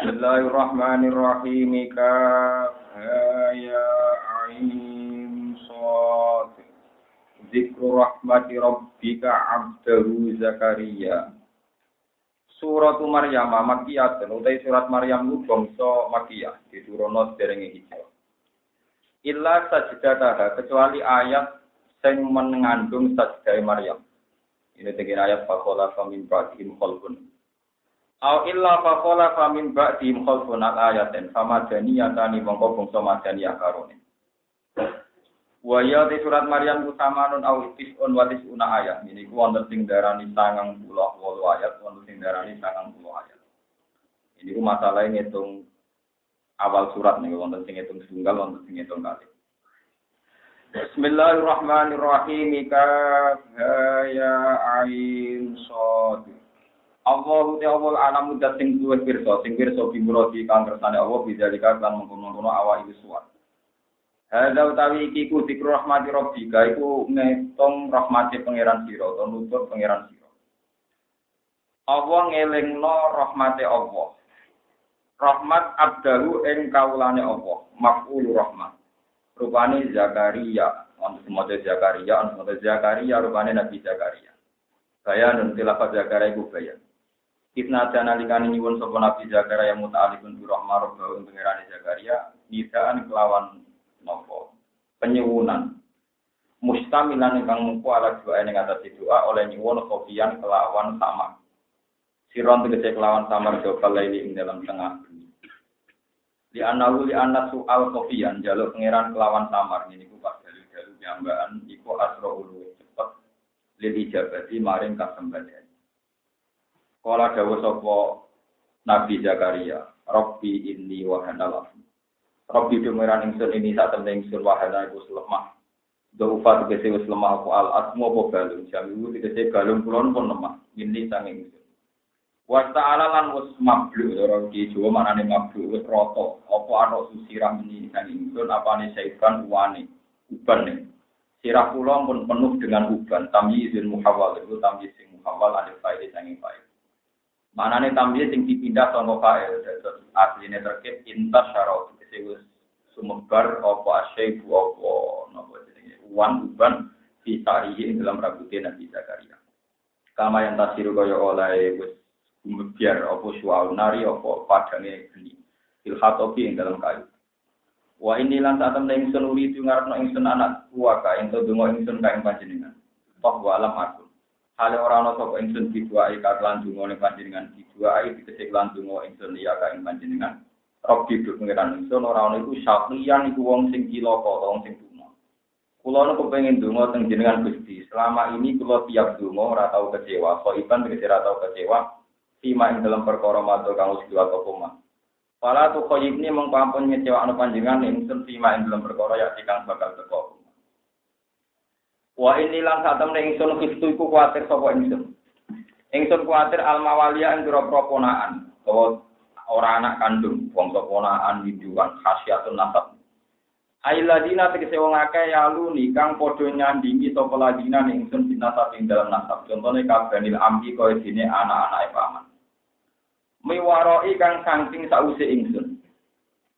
Bismillahirrahmanirrahim. Kaf ya ain sad. Zikru rahmati rabbika abdahu Zakaria. Surat Maryam Makkiyah utai surat Maryam ku bangsa Makkiyah diturunno derenge hijrah. Illa sajdataha kecuali ayat sing mengandung sajdah Maryam. Ini tegir ayat fakola famin ba'dihim khalfun. Au illa fakola famin ba'dihim khalfun al ayatin fama daniyatani mongko bangsa madaniyah karone. Wa ya di surat Maryam utamanun au tis'un wa tis'una ayat. Ini ku wonten sing darani 98 ayat, wonten sing darani 90 ayat. Ini ku masalah ngitung awal surat nih wonten sing ngitung tunggal, wonten sing ngitung kali. Bismillahirrahmanirrahim. Kaf ya ain sad. Allah te Allah alam mudat sing duwe pirsa, sing pirsa bimurati kang kersane Allah bidzalika lan mengkono-kono awak iki suwat. Hadza utawi iki ku zikru rahmati rabbika iku ngitung rahmati pangeran sira utawa nutut pangeran sira. Allah ngelingno rahmati Allah. Rahmat abdahu ing kaulane Allah, maf'ul rahmat rupane Zakaria, untuk semuanya Zakaria, semuanya Zakaria, rupane Nabi Zakaria. Bayan dan tilafat Zakaria itu bayan. Ibn Adana likani nyuwun sopo Nabi Zakaria yang muta'alikun bi rahmah rabbahu pengirani Zakaria, nidaan kelawan nopo, penyuwunan. Mustamilan ingkang mengku ala dua ini atas doa oleh nyuwun sofian kelawan sama. Siron tegese kelawan sama jawab laili ing dalam tengah Li anahu li anak soal kofian jalur pangeran kelawan samar ini ku pas jalur nyambaan iku asro ulu cepet lil ijabati maring kasembadan. Kala dawa sapa Nabi Zakaria, Rabbi inni wahana lahu. Rabbi pangeran ingsun ini sak temne ingsun wahana iku lemah. Dofa tegese wis lemah aku al asmu apa balung jamiu tegese balung kulon pun lemah. Ini sanging ingsun. Wa ta'ala lan wis mablu ora ki Jawa manane mablu wis rata. Apa ana sirah meni kan ingsun apane saiban uwane uban nih. Sirah kula pun penuh dengan uban. Tamyizul muhawwal itu tamyiz sing ada faedah sanging faedah. Manane tamyiz sing dipindah saka fa'il. Dados asline terkait intas syarat wis sumebar apa asyaibu apa napa jenenge. Uwan uban fi tarihi dalam rambutnya Nabi Zakaria. Kama yang tasiru kaya oleh wis biar apa suau nari apa padange geni. Ilhatobi ing dalam kayu. Wa ini lan saat temen ingsun uri itu ngarepno ingsun anak tua ka ento donga ingsun ka ing panjenengan. Toh wa alam hale ora ana sapa ingsun diduai ka lan donga ning panjenengan diduai dikecek lan donga ingsun ya ka ing panjenengan. Robi do pengiran ingsun ora ana iku syakliyan iku wong sing cilaka wong sing tuna Kulo nu kepengin donga teng jenengan Gusti. Selama ini kulo tiap donga ora tau kecewa. Kok iban ora tau kecewa. Fima ing dalam perkara matur kang wis atau koma. Pala tu khoyib ni mengpampun ngecewakno panjenengan ingsun fima ing dalam perkara ya kang bakal teko. Wa ini lan satemne ingsun kistu iku kuatir sapa ingsun. Ingsun kuatir al mawalia ing pira-pira ponaan utawa ora anak kandung wong ponaan widuan khasiatun nasab. Ailadina tegese wong akeh yaluni kang padha nyandingi sapa ladina ning ingsun binasab ing dalam nasab. Contone kabanil ambi kaya dene anak-anake paman. miwaroi kang saking sause ingsun.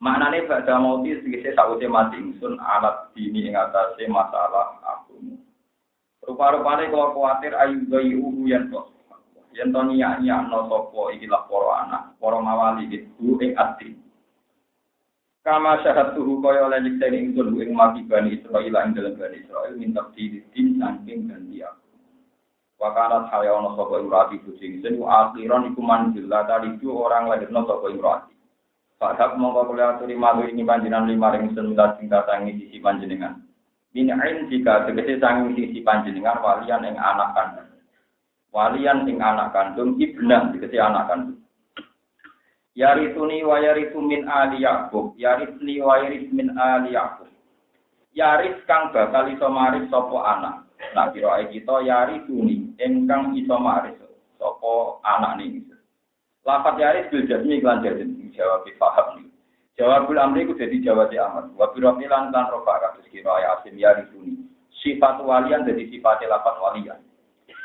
Maknane badha mauti segese sause mati ingsun alat dini ing atase masalah aku. Rupa-rupane kalau kuatir ayu bayi uhu yang to. Yang to niya-niya no sopo ikilah poro anak, poro mawali itu ing ati. Kama syahat tuhu kaya oleh nyeksen ingsun ing mati bani Israel ing dalam bani Israel minta diri din saking dan dia. Wakarat hayono sapa imrati kucing sen akhiran iku la tadi orang lahirno sapa imrati. Padahal mongko kula aturi malu ini panjenengan lima ring sen minta cinta tangi sisi panjenengan. Min ain jika tegese sangi sisi panjenengan walian ing anak kandung. Walian ing anak kandung ibnan tegese anak kandung. Yarituni wa yaritu min ali Yaqub, yaritni wa yarit min ali Yaqub. Yaris kang bakal iso maris anak. Nah, kira kita yarituni engkang iso maris anak ning. Lafat yaris bil jasmi lan jazim jawab paham nih. Jawabul amri ku jadi jawab di amat. Wa bi lan lan rofa kados kira ya asim yarituni. Sifat walian jadi sifat lafat walian.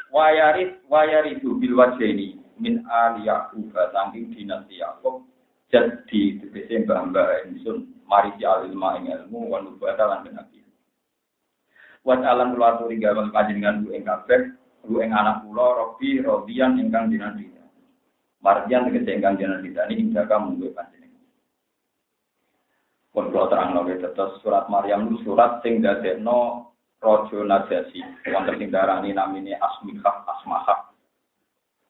Wa yaris wa yaritu bil wajhaini min ali Yaqub saking dinasti Yaqub jadi tegese mbah-mbah ingsun mari si alilma ing ilmu wa nubata lan kenabi. Wat alam kula aturi gawe panjenengan ku ing kabeh, ku ing anak kula Robi Rodian ingkang dinasti. Mardian tegese ingkang dinasti ini ing jaga munggu panjenengan. Pun kula terang tetes surat Maryam surat sing dadekno Rojo Najasi, wonten sing darani namine Asmikah Asmahah.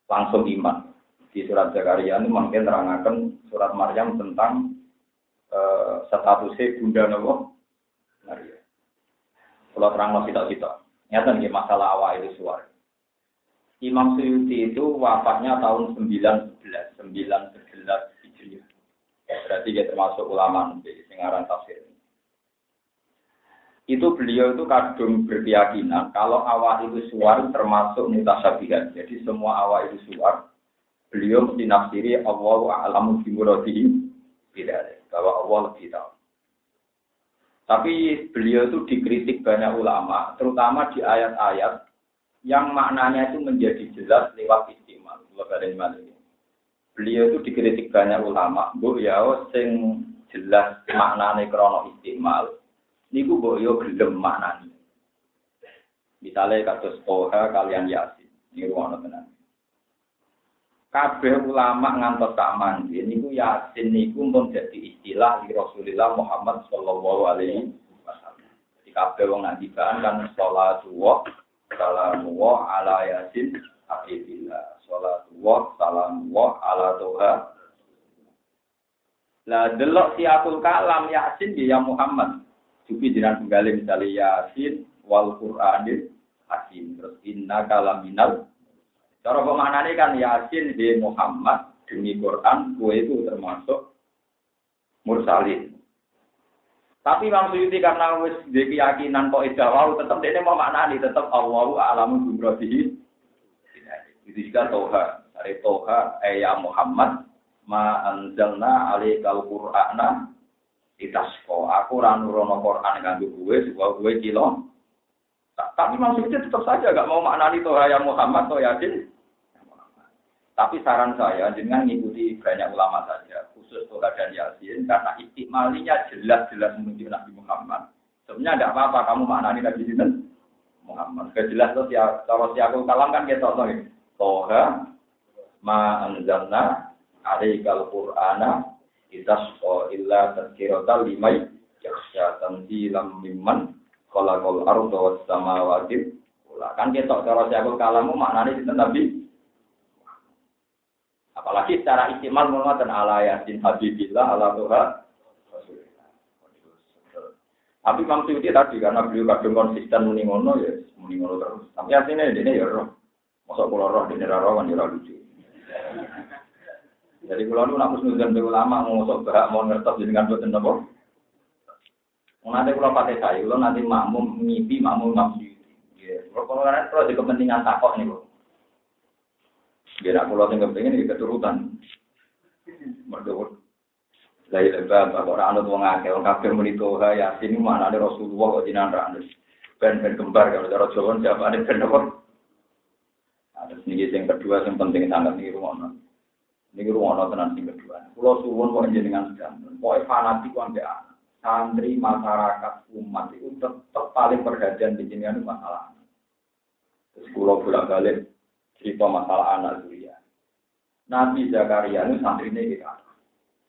Langsung iman. Di surat Zakaria ini mungkin terangkan surat Maryam tentang uh, statusnya Bunda Nabi Maria. Kalau terang lo kita kita, nyata nih masalah awal itu suara. Imam Suyuti itu wafatnya tahun 911, 911 Hijriah. Berarti dia termasuk ulama di singaran tafsir. Itu beliau itu kadung berkeyakinan kalau awal itu suar termasuk mutasabihat. Jadi semua awal itu suar, beliau mesti nafsiri Allah a'lamu bimuradihi tidak bahwa Allah lebih. Tapi beliau itu dikritik banyak ulama, terutama di ayat-ayat yang maknanya itu menjadi jelas lewat istimal. Beliau itu dikritik banyak ulama, bu ya sing jelas maknanya krono istimal, niku bu yo gelem maknanya. Misalnya kasus Toha kalian Yasin, ini ruang tenang kabeh ulama ngantos tak mandi niku yasin niku pun jadi istilah di Rasulullah Muhammad sallallahu alaihi wasallam. Jadi kabeh wong nantikan kan sholatu wa salamu ala yasin habibillah. Sholatu wa salamu wa ala tuha. Lah delok siatul kalam yasin ya Muhammad. Jupi jiran penggali misalnya yasin wal Qur'anil hakim. Terus inna kalaminal Cara pemaknane kan Yasin di Muhammad demi Quran, kue itu termasuk mursalin. Tapi Imam Suyuti karena wis di keyakinan kok ida wau tetap dia mau maknani tetap Allahu a'lamu bimrodihi. Itu Toha. Dari Toha, eh ya Muhammad, ma anzalna alaikal Qur'ana itasko. Aku ranurono Quran kanggo gue, sebuah gue kilo. Tapi maksudnya tetap saja gak mau maknani Toha ya Muhammad, Toha Yasin. Tapi saran saya dengan mengikuti banyak ulama saja, khusus Toha dan Yasin, karena istimalinya jelas-jelas menunjuk Nabi Muhammad. Sebenarnya tidak apa-apa kamu maknani Nabi Muhammad. Kejelas tuh ya, kalau siakul kalam kan kita tahu Toha ma anzalna alaikal qur'ana itasqa illa tadhkirata limai yakhsha tanzilam mimman khalaqal arda was samawati. Kan kita cara siakul kalamu maknani sinten Nabi Apalagi secara istimal mengatakan ala yasin habibillah ala tuha Tapi Imam Suyuti tadi karena beliau kadang konsisten muni ngono ya muni ngono terus. Tapi artinya ini ya roh. Masa kula roh dene ra roh kan ya lucu. Jadi kula nu nak nuzan be ulama mau sok berak mau ngertos dengan boten napa. Mau nanti kula pakai saya, kula nanti makmum ngipi makmum Imam Suyuti. Ya, kalau kan kalau di kepentingan takok nih kok. Biar aku lo tinggal pengen ini keturutan. Lah ya lebar, kalau orang anut wong akeh, wong kafir muni toha mana ada Rasulullah kok jinan ra. Ben ben kembar kalau cara Jawa siapa ada ben Ada sini yang kedua yang penting sangat nih rumah Ini rumah tenan sing kedua. Pulau suwun kok jenengan sedang. Pokoknya fanatik wong santri masyarakat umat itu tetap paling perhatian di sini masalah. Terus pulau bolak balik cerita masalah anak Zuria. Nabi Zakaria ini santri ini kita.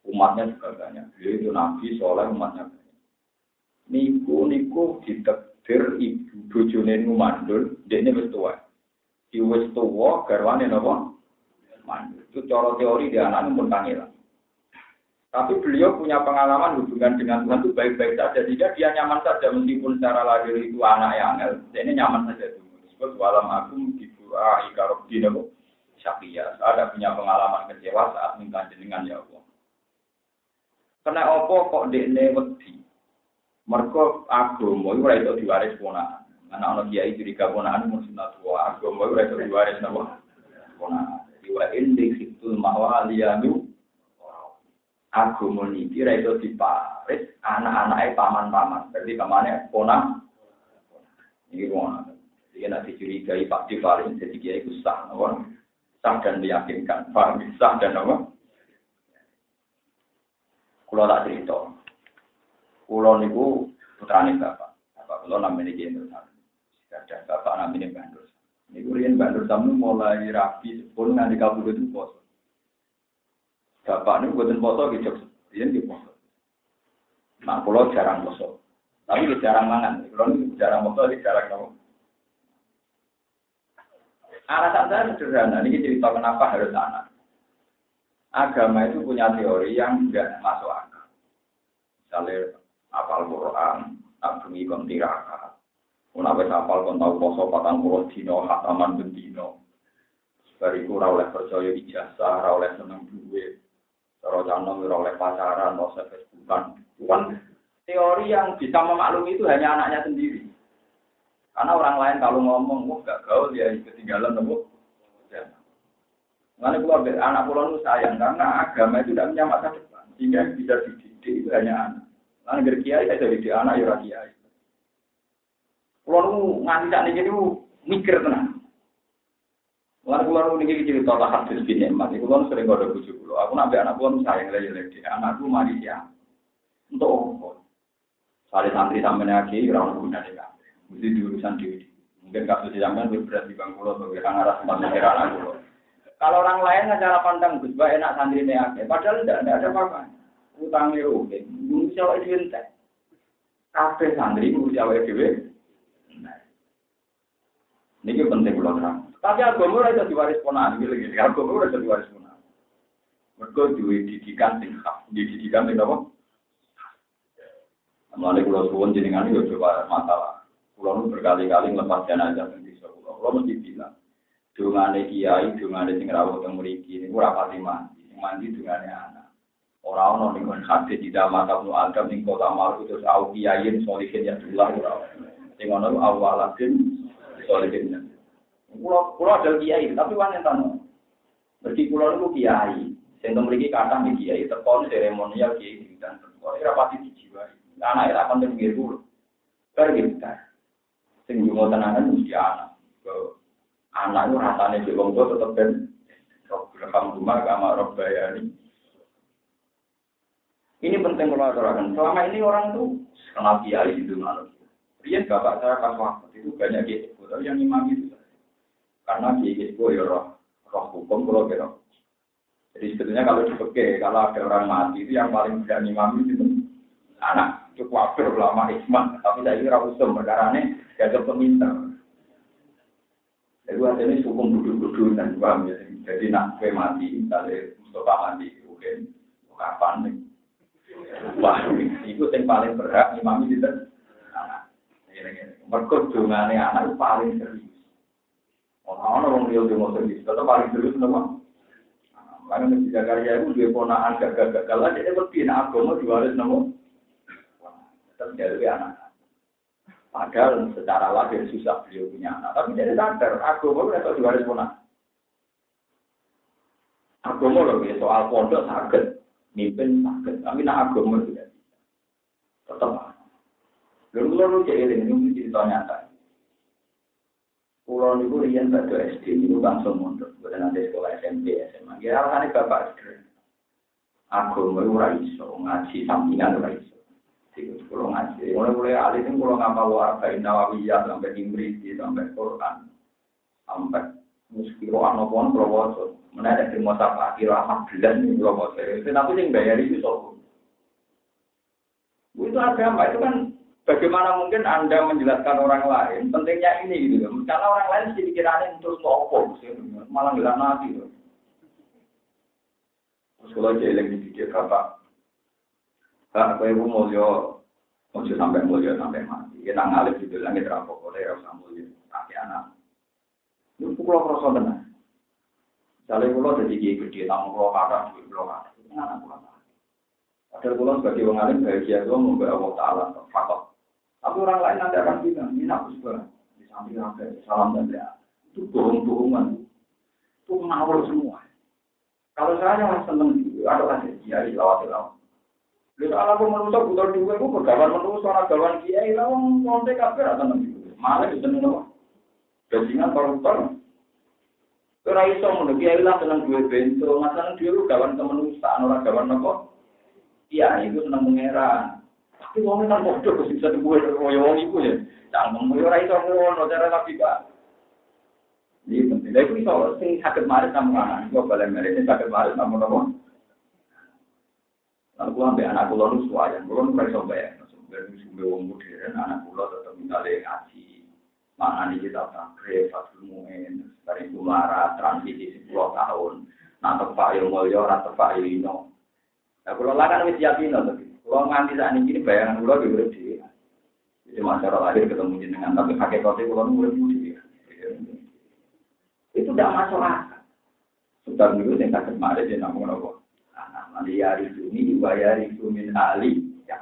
Umatnya juga banyak. Beliau itu Nabi soalnya umatnya banyak. Niku niku ditekdir ibu niku mandul, dia ini wis tua. Di wis tua garwane napa? Itu cara teori dia anak pun pangeran. Tapi beliau punya pengalaman hubungan dengan Tuhan itu baik-baik saja. Jika dia nyaman saja meskipun secara lahir itu anak yang ini nyaman saja dulu. Sebab walam aku di doa ika robbi nabo syakia. Ada punya pengalaman kecewa saat minta jenengan ya Allah. Kena apa kok dekne wedi? Mergo agama iku ora iso diwaris ponakan. Ana ana kiai mung sunat wa agama iku ora iso diwaris napa? Ponakan. Jadi wa indi situl mawaliyanu agama niki ora iso diparis anak-anake paman-paman. Berarti pamane ponak. Iki ngono. Jadi nek dicurigai Pak Divarin jadi kiai ku sah? Sah dan meyakinkan. Paham sah dan apa? Kulo tak cerita. Kulo niku putrane bapak. Bapak kulo namanya Kiai Ada bapak namanya Bandur. Niku riyen Bandur tamu mulai rapi pun nganti kabudut itu poso. Bapak niku buatin poso gitu. Riyen di poso. Nah, kulo jarang poso. Tapi jarang mangan. Niku jarang poso, jarang nopo. Alasan saya sederhana, ini cerita kenapa harus anak. Agama itu punya teori yang tidak masuk akal. Misalnya, apal Quran, abungi kon tirakat. Menawa apal kon tau poso patang puluh dino, hataman bendino. Bariku ora oleh percaya ijazah, ora oleh seneng duit. Cara canom ora oleh pacaran, ora oleh Facebookan. Bukan teori yang bisa memaklumi itu hanya anaknya sendiri. Karena orang lain kalau ngomong, wah gak gaul ya ketinggalan nopo. Ya. Mengenai keluarga anak pulau itu sayang karena agama itu tidak punya masa depan, sehingga bisa dididik itu hanya anak. Karena dari kiai saya jadi anak ya kiai. Pulau itu nganti tak nih itu mikir tenang. Pulau itu nih cerita tak hadis bin Emat, itu pulau sering ada bujuk pulau. Aku nabi anak pulau sayang lagi lagi, anakku mari ya. Untuk apa? Sari santri sampai lagi, orang guna deh mesti diurusan di mungkin kasus zaman lebih berat di bangkulo sebagai orang arah tempat mikir anak kalau orang lain cara pandang Gus Bah enak santri aja padahal tidak ada apa-apa. Utang oke mungkin siapa itu entek. Kafe santri mungkin siapa itu ini penting kalau terang tapi agama itu diwaris ponan gitu gitu agama itu diwaris ponan mereka dididikan sing hak dididikan sing apa Mulai pulau suwon jenengan itu coba masalah Kulo berkali-kali ngelepas jenazah dan bisa kulo. Kulo mesti bilang, dungane kiai, dungane sing rawuh teng mriki niku ora pati mandi. Sing mandi dungane anak. Ora ono ning kon hadis di dalam mata Adam ning kota Malu terus au kiai solihin ya dullah ora. Sing ono awalatin solihin. Kulo kulo ada kiai, tapi wong enten. Berarti kulo niku kiai. Sing mriki kathah di kiai, tekon seremonial kiai dan ora pati dijiwai. Anak ora kon nggih dulu. Pergi sing dungo tenanan mesti anak. Anak itu rasanya di wong tua tetap ben rumah kama bayani. Ini penting kalau aturakan. Selama ini orang tuh kenal kiai di dunia Rian bapak saya pas waktu itu banyak kiai tapi yang imam itu karena kiai itu ya roh roh hukum kalau kira. Jadi sebetulnya kalau dipeke, kalau ada orang mati itu yang paling berani imam itu anak. Itu kafir ulama hikmah, tapi saya kira usum perkara ini diajak peminta. Jadi hasilnya hukum duduk-duduk dan paham ya. Jadi nak kue mati, misalnya Mustafa mati, mungkin kapan nih? Wah, itu yang paling berhak imam itu anak. Mereka dungane anak paling serius. Orang-orang yang dia mau serius, tetap paling serius nama. Karena di Jakarta itu dia ponaan gagal-gagal aja, dia nak agama diwaris nama. Tetap jadi anak. Padahal secara lahir susah beliau punya anak. Tapi jadi sadar, agama itu harus punah. Agama loh, ya, soal pondok sakit, mimpin sakit. Tapi nak agama tidak bisa. Tetap. Lalu kalau lu jadi ini. Pulau niku rian pada SD ini langsung mundur. Bukan nanti sekolah SMP, SMA. Ya alasannya bapak. Agama itu raiso, ngaji sampingan raiso. Kalau ngaji, mulai mulai alih itu kalau ngapal warga Nawawiyah sampai Imriti sampai Quran sampai muskiro anopon prowoso mana ada di masa akhir amat belas nih itu tapi yang bayar itu soal itu agama itu kan bagaimana mungkin anda menjelaskan orang lain pentingnya ini gitu karena orang lain sih pikirannya terus sopo malah nggak nanti gitu. Terus kalau jelek dipikir bapak Kak, kowe ibu mulya ojo sampai mulya sampai mati. Kita ngalih di langit rampok oleh rasa mulya kaki anak. Itu pulau kroso tenan. Misalnya pulau jadi kiai gede, tamu pulau kakak, duit pulau kakak. Itu anak pulau kakak. Padahal pulau sebagai orang alim bahagia itu membawa Allah Ta'ala, fakot. Tapi orang lain nanti akan bilang, ini aku sebenarnya. Di samping apa, salam dan doa. Itu bohong-bohongan. Itu ngawur semua. Kalau saya yang seneng gitu, ada kasih kiai lawat lawat. Lalu kalau aku menusuk butuh dua, aku bergawan menusuk orang gawan kiai, lalu kontek kafir atau nanti. Malah itu seneng apa? Bajingan koruptor. Ora iso ngono kiai lah seneng duwe bento, masalah dhewe gawan kemenustaan ora gawan apa? Iya, itu seneng mengeran. Tapi wong nang bodoh kok bisa duwe koyo wong iku ya. Cangkem yo ora iso ngono cara tapi Pak. Ini penting. Lha iku iso sing saged marit nang mana? Iku balen marit sing saged marit? Lalu gua ambil anak pulau nu suayan, pulau nu mereka bayar, sebenarnya sumber wong modern, anak pulau tetap misalnya ngaji, mana nih kita takre, fatul muin, dari kumara, transisi sepuluh tahun, nah tepak yang mulia, tepak yang. Nah pulau lah kan wis yakin pulau nganti saat ini bayangan pulau juga udah di, jadi masyarakat lahir ketemu jenengan, tapi hakikatnya nu udah di. Itu tidak masalah. Sudah dulu yang sakit marah dia namun apa? Maliyari suni bayari sumin ali ya.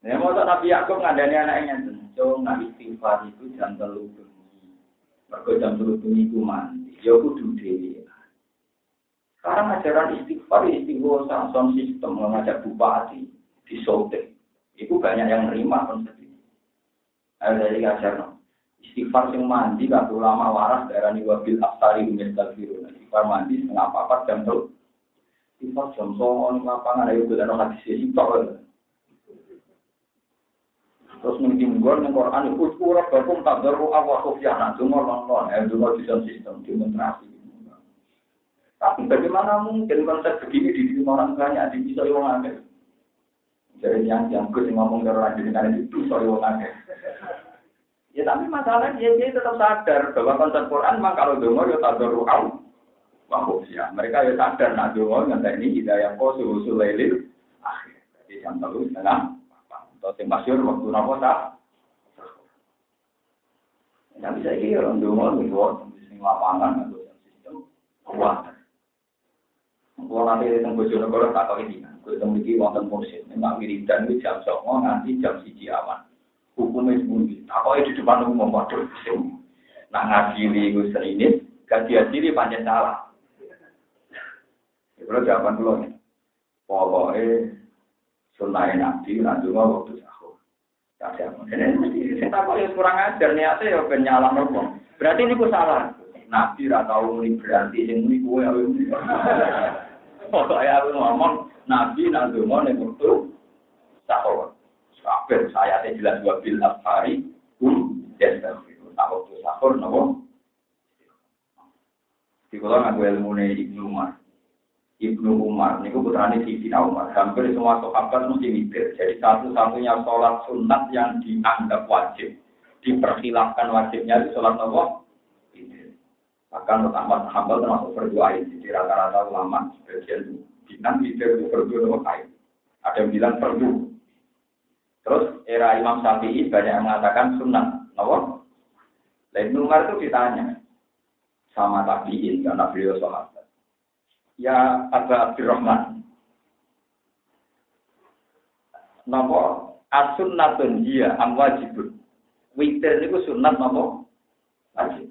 Nah, mau Nabi Yakub ngadani anaknya tentu nak istighfar itu jam telu bengi. Mergo jam telu bengi ku mandi. Ya kudu dhewe. Sekarang ajaran istighfar istighfar sound sistem mengajak bupati di Sotek. Itu banyak yang nerima konsep ini. Ayo dari ajaran istighfar sing mandi gak ulama waras daerah ni wabil aftari umis talfirun. Istighfar mandi setengah papat jam telu Sifat jam ning lapangan ayo ana hadis sitok. Terus ning timbul ning Quran iku ora bakum tadarru awa khufyana dungo lon-lon ya dungo di sistem demonstrasi. Tapi bagaimana mungkin konsep begini di orang banyak di bisa orang. Jadi yang yang gue ngomong ke orang jadi karena itu soal orang. Ya tapi masalahnya dia, tetap sadar bahwa konsep Quran memang kalau dungo ya tadarru awa Wahus ya. Mereka ya sadar nak dongo ngantek ini hidayah kau susul lelil akhir. Jadi jam telu setengah. Atau yang masyur waktu nopo tak. Tidak bisa ini orang dongo dongo di lapangan atau sistem kuat. Kalau nanti di tempat Bojonegoro tak tahu ini, gue memiliki wonten mursid, memang wiridan itu jam songo nanti jam siji awan. Hukumnya sembunyi, tak di depan umum waduh, nah ngadili gue serinit, gak diadili panjang salah. Kalau jawaban dulu nih, pokoknya sunnah nabi nanti mau waktu sahur. Tak siapa. Ini mesti saya tahu ya kurang ajar niatnya ya ben nyalah nopo. Berarti ini ku salah. Nabi ra tahu ini berarti sing ini kue ya. Pokoknya aku ngomong Nabi mau nih waktu sahur. Kabeh saya teh jelas dua bil afari kum yastaghfiru. Tak waktu sahur nopo. Di kalau ngaku ilmu nih Ibnu Umar. Ibnu Umar, ini putrane Sayyidina Umar. Hampir semua sahabat mesti mikir. Jadi satu-satunya sholat sunat yang dianggap wajib. Diperkhilafkan wajibnya itu sholat Allah. Bahkan Ahmad Hambal termasuk berdoa ini. Jadi rata-rata ulama sebagian bilang mikir itu berdua kain. Ada yang bilang perlu. Terus era Imam Syafi'i banyak yang mengatakan sunat. Kenapa? Lain Umar itu ditanya sama tabiin karena beliau sholat ya Aba Abdurrahman. Nopo asunnatun dia am wajibun. Witir niku sunat nopo wajib.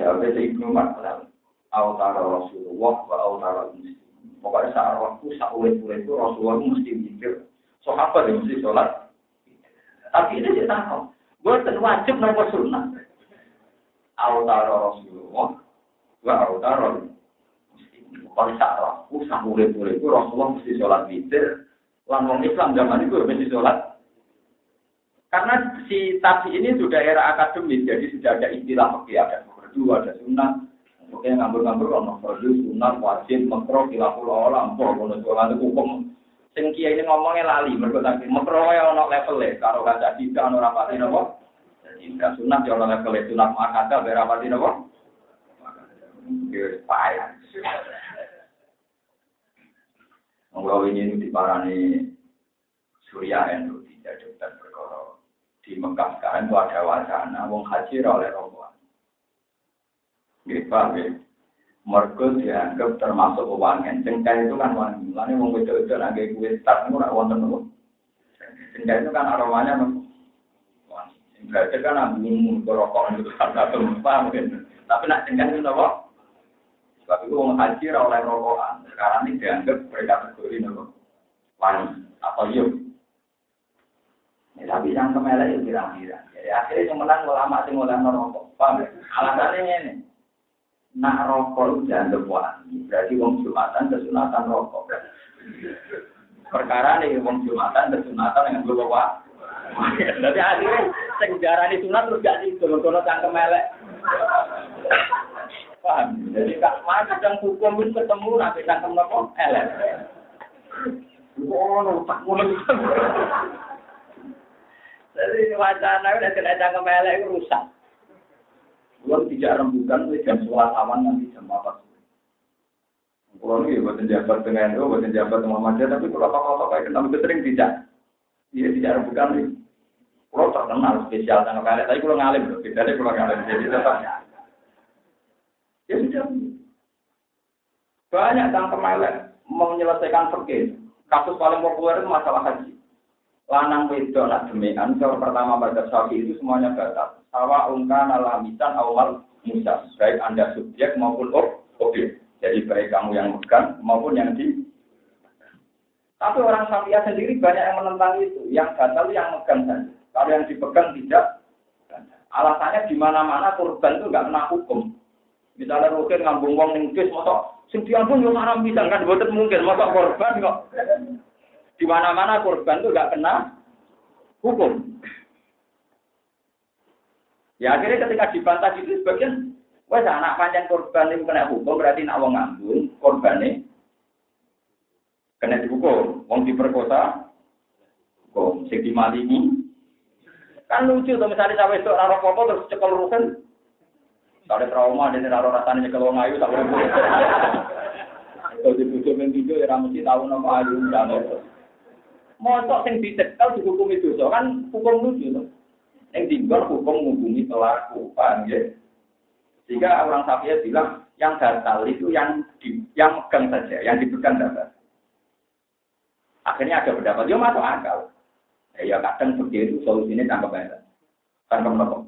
Jawabnya saya Ibnu Umar. Autara Rasulullah wa autara muslim. Pokoknya saat waktu saat ulet-ulet itu Rasulullah mesti mikir. Sahabat yang mesti sholat. Tapi ini dia tahu. Buat wajib nopo sunat. Autara Rasulullah wa autara kalau roh, usah murid-murid itu Rasulullah mesti sholat witir. Lan Islam zaman itu mesti sholat. Karena si tadi ini sudah era akademis, jadi sudah ada istilah oke berdua, ada sunnah. Oke, ngambur-ngambur ono fardu, sunnah, wajib, makro, kilaful olam, ngono sholat itu hukum. Sing kiai ini ngomongnya lali, mereka tadi makro ya ono level ya, kalau kaca tiga ono rapati nopo. Jadi sunat ya ono level ya, sunat makata berapati nopo. Payah. Kalau ini diparani Surya Endo tidak dokter perkara di Mekah sekarang itu ada wacana wong haji oleh rombongan. Gitu paham ya? Mergo dianggap termasuk wangen. Cengkeh itu kan wangi. Lalu wong wedok-wedok lagi kue start itu ora wonten nopo. Cengkeh itu kan aromanya. Wangi. Berarti kan ambung rokok itu kan satu paham kan. Tapi nak cengkeh itu nopo. Sebab itu wong haji ora oleh rokokan. Sekarang ini dianggap berkategori nopo. Wangi atau yuk. Ya, tapi yang kemelek itu kira-kira. Jadi akhirnya yang menang ulama sing oleh rokok. Paham? Alasannya ini. Nak rokok jangan wangi. Berarti wong Jumatan kesunatan rokok. Perkara nih wong Jumatan kesunatan dengan gue wah. Jadi akhirnya sing darani sunat terus gak digono-gono cangkem elek. Paham? Jadi kak mana kadang hukum itu ketemu nanti cangkem nopo elek. Oh, tak mulai. Jadi wacana udah kena cangkem elek itu rusak. Kalau tidak rembukan, jam sholat awan nanti jam apa? Kalau ini buat jabat dengan itu, buat jabat Muhammadiyah, tapi kalau tokoh-tokoh kayak kenal itu sering tidak. Iya tidak rembukan nih. Kalau terkenal spesial tanggal kali, tapi kalau ngalim deh kalau ngalim jadi tetap. Ya sudah. Banyak tanggal melek mau menyelesaikan perkir. Kasus paling populer itu masalah haji. Lanang wedok nak demikian, pertama pada sapi itu semuanya batal sawa ungkan alamisan awal musa baik anda subjek maupun objek jadi baik kamu yang megang maupun yang di tapi orang Safia sendiri banyak yang menentang itu. Yang batal yang megang saja. Kalau yang dipegang tidak alasannya di mana-mana korban itu nggak kena hukum. Misalnya mungkin ngambung wong ning mosok sing diampun yo haram bisa kan boten mungkin mosok korban kok. Di mana-mana korban itu nggak kena hukum Ya akhirnya ketika dibantah itu sebagian, wes anak panjang korban itu kena hukum berarti nak wong korban ini kena dihukum, wong diperkosa, hukum, sing dimalimi. Kan lucu tuh misalnya sampai itu raro popo terus cekel rusen, kalau trauma dan raro rasanya nyekel wong ayu tak boleh. Kalau dibujuk video ya mesti tahu nama ayu dan Mosok sing dicekel dihukum itu, kan hukum lucu tuh. Yang tinggal hukum menghubungi pelaku, paham ya? Sehingga orang Safiyah bilang, yang batal itu yang di, yang megang saja, yang dipegang dapat. Akhirnya ada pendapat, dia masuk akal. Ya, ya kadang begitu solusinya tangkap aja. Tangkap nopo.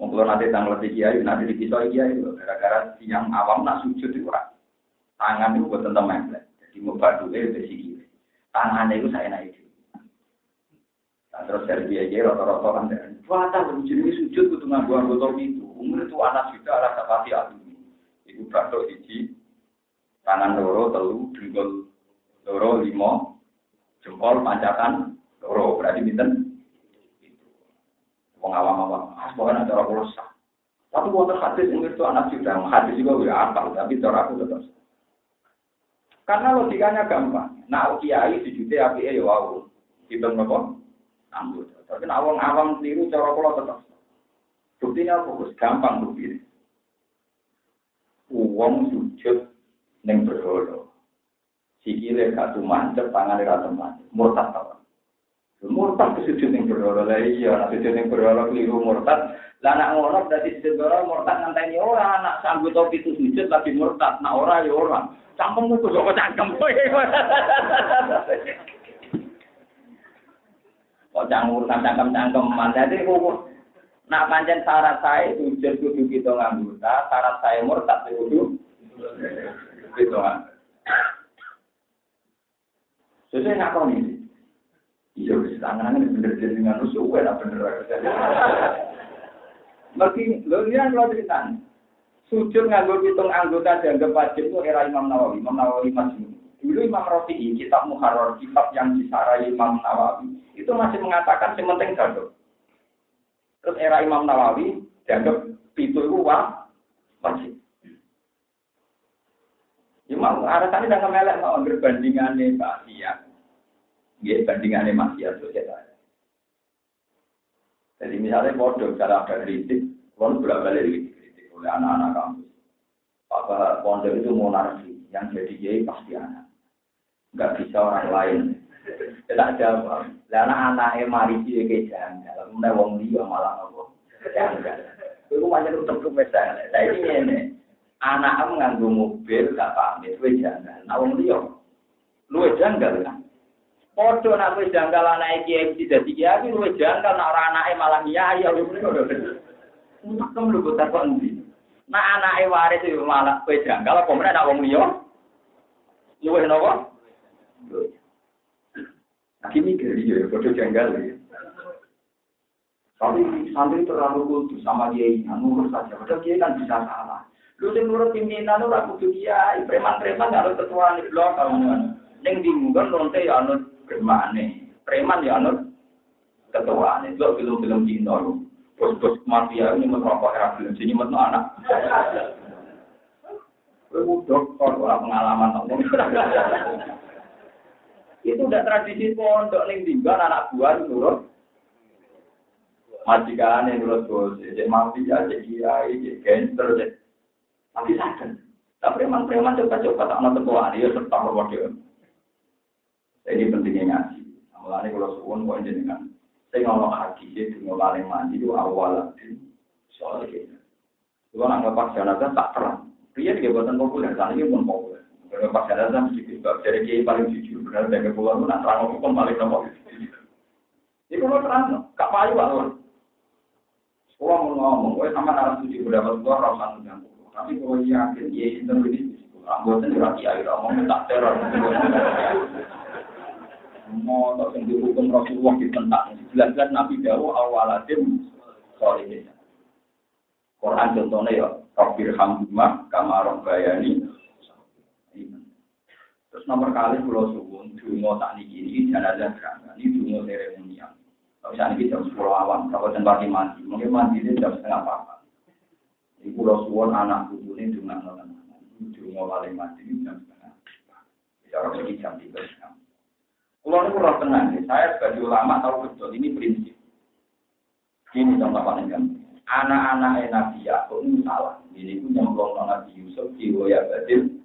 Mungkin nanti tanggal di kiai, nanti di kisah kiai itu gara-gara yang awam nak sujud itu orang. Tangan itu buat tentang Jadi mau batu itu besi Tangannya itu saya naik Nah, terus dari dia aja rata-rata kan dan Wata ini sujud kudu nganggo anggota itu. Umur itu anak juga rasa pasti adu. Ibu batuk hiji, tangan loro, telu, dengkul loro, limo, jempol, pancatan, loro. Berarti binten. Wong awam-awam, ah, pokoknya cara kulo sah. Tapi wonten hadis umur itu anak juga, hadis juga ya apa, tapi cara aku tetap karena logikanya gampang. Nah, kiai sujudnya api ya wow. Hitung nopo anggota. Tapi nak wong awam tiru cara kula tetep. Buktinya fokus gampang bukti. Uang sujud neng berhala. Sikile gak mancep, tangane ra mancep. Murtad ta. Murtad sujud ning berhala. Lah iya, nek sujud ning berhala keliru murtad. Lah nak ngono berarti sujud berhala murtad ngenteni ora anak sanggup topi itu sujud lagi murtad. Nak ora ya ora. Cangkemmu kok cangkem. Kok jangan urusan cangkem-cangkem. Jadi hukum. Nak pancen syarat saya sujud kudu kita nganggota, syarat saya murtad kudu gitu kan. Sesuai nak kau ini. Iya, tangan bener jadi dengan rusuh, gue lah bener. Mungkin, lo ini kalau cerita, sujud nganggur hitung anggota dianggap wajib itu era Imam Nawawi, Imam Nawawi masih Dulu Imam Rafi'i, kitab Muharrar, kitab yang disarai Imam Nawawi, itu masih mengatakan yang penting. Terus era Imam Nawawi dianggap itu itu wajib. Ya mau alasannya melek mau berbandingannya maksiat. Ya bandingannya maksiat sosial. Jadi misalnya bodoh cara ada kritik, kalau berapa kali kritik oleh anak-anak kampus. Apa pondok itu monarki, yang jadi kiai pasti anak nggak bisa orang lain. Tidak jawab. Karena anaknya mari dia ke janggal. Kemudian wong dia malah nopo. Janggal. Itu macam untuk tuh misalnya. Saya ini ini. Anak nganggo mobil gak pamit, kowe jangan. Nah wong liya. Luwe janggal kan. Podo nak kowe janggal anak iki iki dadi kiai luwe janggal nak ora anake malah kiai ya Untuk kamu lu buta kok endi? Nak anake waris itu malah kowe janggal apa meneh nak wong liya? Luwe napa? Aki mikir ya, podo janggal ya. Tapi santri terlalu kudus sama dia ini, nurut saja. Padahal dia kan bisa salah. Lu sing nurut pimpinan lu ragu dia, preman-preman nggak harus ketua di blok kalau Neng bingung lonte ya anut gimana? Preman ya anut ketua nih. Lo film-film Cina lu. Bos-bos mafia ini merokok era film sini metu anak. Lu dokter orang pengalaman Itu udah tradisi pondok neng tinggal anak buah nurut majikan yang nurut bos, jadi mafia, jadi kiai, jadi gangster, jadi tapi sadar. Tapi preman-preman coba-coba tak nonton tua, dia serta berwakil. Ini pentingnya ngaji. Mulanya kalau suwon kau jenengan, saya ngomong hati tunggu paling mandi itu awal soal gitu. Kalau nggak pas jenazah tak terang. Dia juga buatan populer, sana ini pun populer. Kalau pas jenazah mesti sebab jadi kiai paling jujur, benar dari keluar pun terang hukum paling nomor. Ini kalau terang, kak payu alur. Sekolah mau ngomong, gue sama narasi suci berdapat keluar rasa mengganggu. Tapi kalau yakin, ya itu ini anggota lagi air, mau tak teror. Mau tak sendiri hukum Rasulullah ditentang. Jelas-jelas Nabi Dawo awaladim solihin. Quran contohnya ya, Rabbir Hamdumah, Kamarong Bayani. Terus nomor kali pulau suwun, dungo tak niki ini jenazah kerana, ini dungo seremonial. Kalau misalnya kita jam 10 awam, kalau tempat mandi, mungkin mandi itu jam setengah apa. Di pulau suwon anak buku ini dengan nonton. Cuma paling mati ini jam setengah. Bicara lagi jam tiga setengah. Pulau ini kurang tenang. Saya sebagai ulama tahu betul ini prinsip. Ini contoh paling gampang. Anak-anak Nabi Yakub ini salah. Ini pun nyemplung Nabi Yusuf di Woya Badil.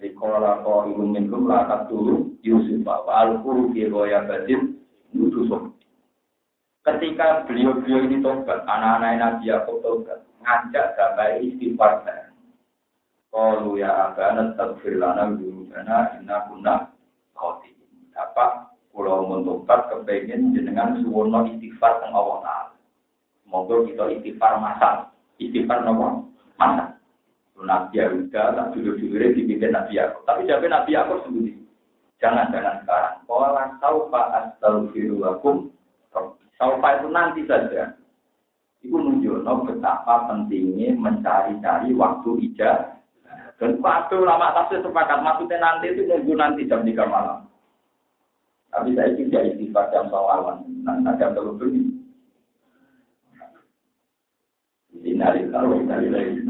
Jadi kalau kau ilmu minum lakat dulu Yusuf. Al-Quru di Woya Badil. Yusuf. Ketika beliau-beliau ini tobat, anak-anak Nabi Yakub tobat, ngajak sampai istighfar. Kalau ya abana tagfir lana dzunubana inna kunna khati. Apa pulau mentobat kepengen jenengan suwono istighfar teng Allah Taala. Semoga kita istighfar masal. Istighfar nopo? Masal. Nabi Yahuda tak dulu-dulu dipimpin Nabi Yakub. Tapi jawab Nabi Yakub sendiri. Jangan-jangan sekarang. Kalau saufa astaghfirullakum Saufa itu nanti saja. Itu menunjukkan betapa pentingnya mencari-cari waktu ijazah. Dan waktu lama tafsir sepakat maksudnya nanti itu nunggu nanti jam 3 malam. Tapi saya tidak istighfar jam sawalan. Nah, jam terlalu ini. Innalillahi wa inna ilaihi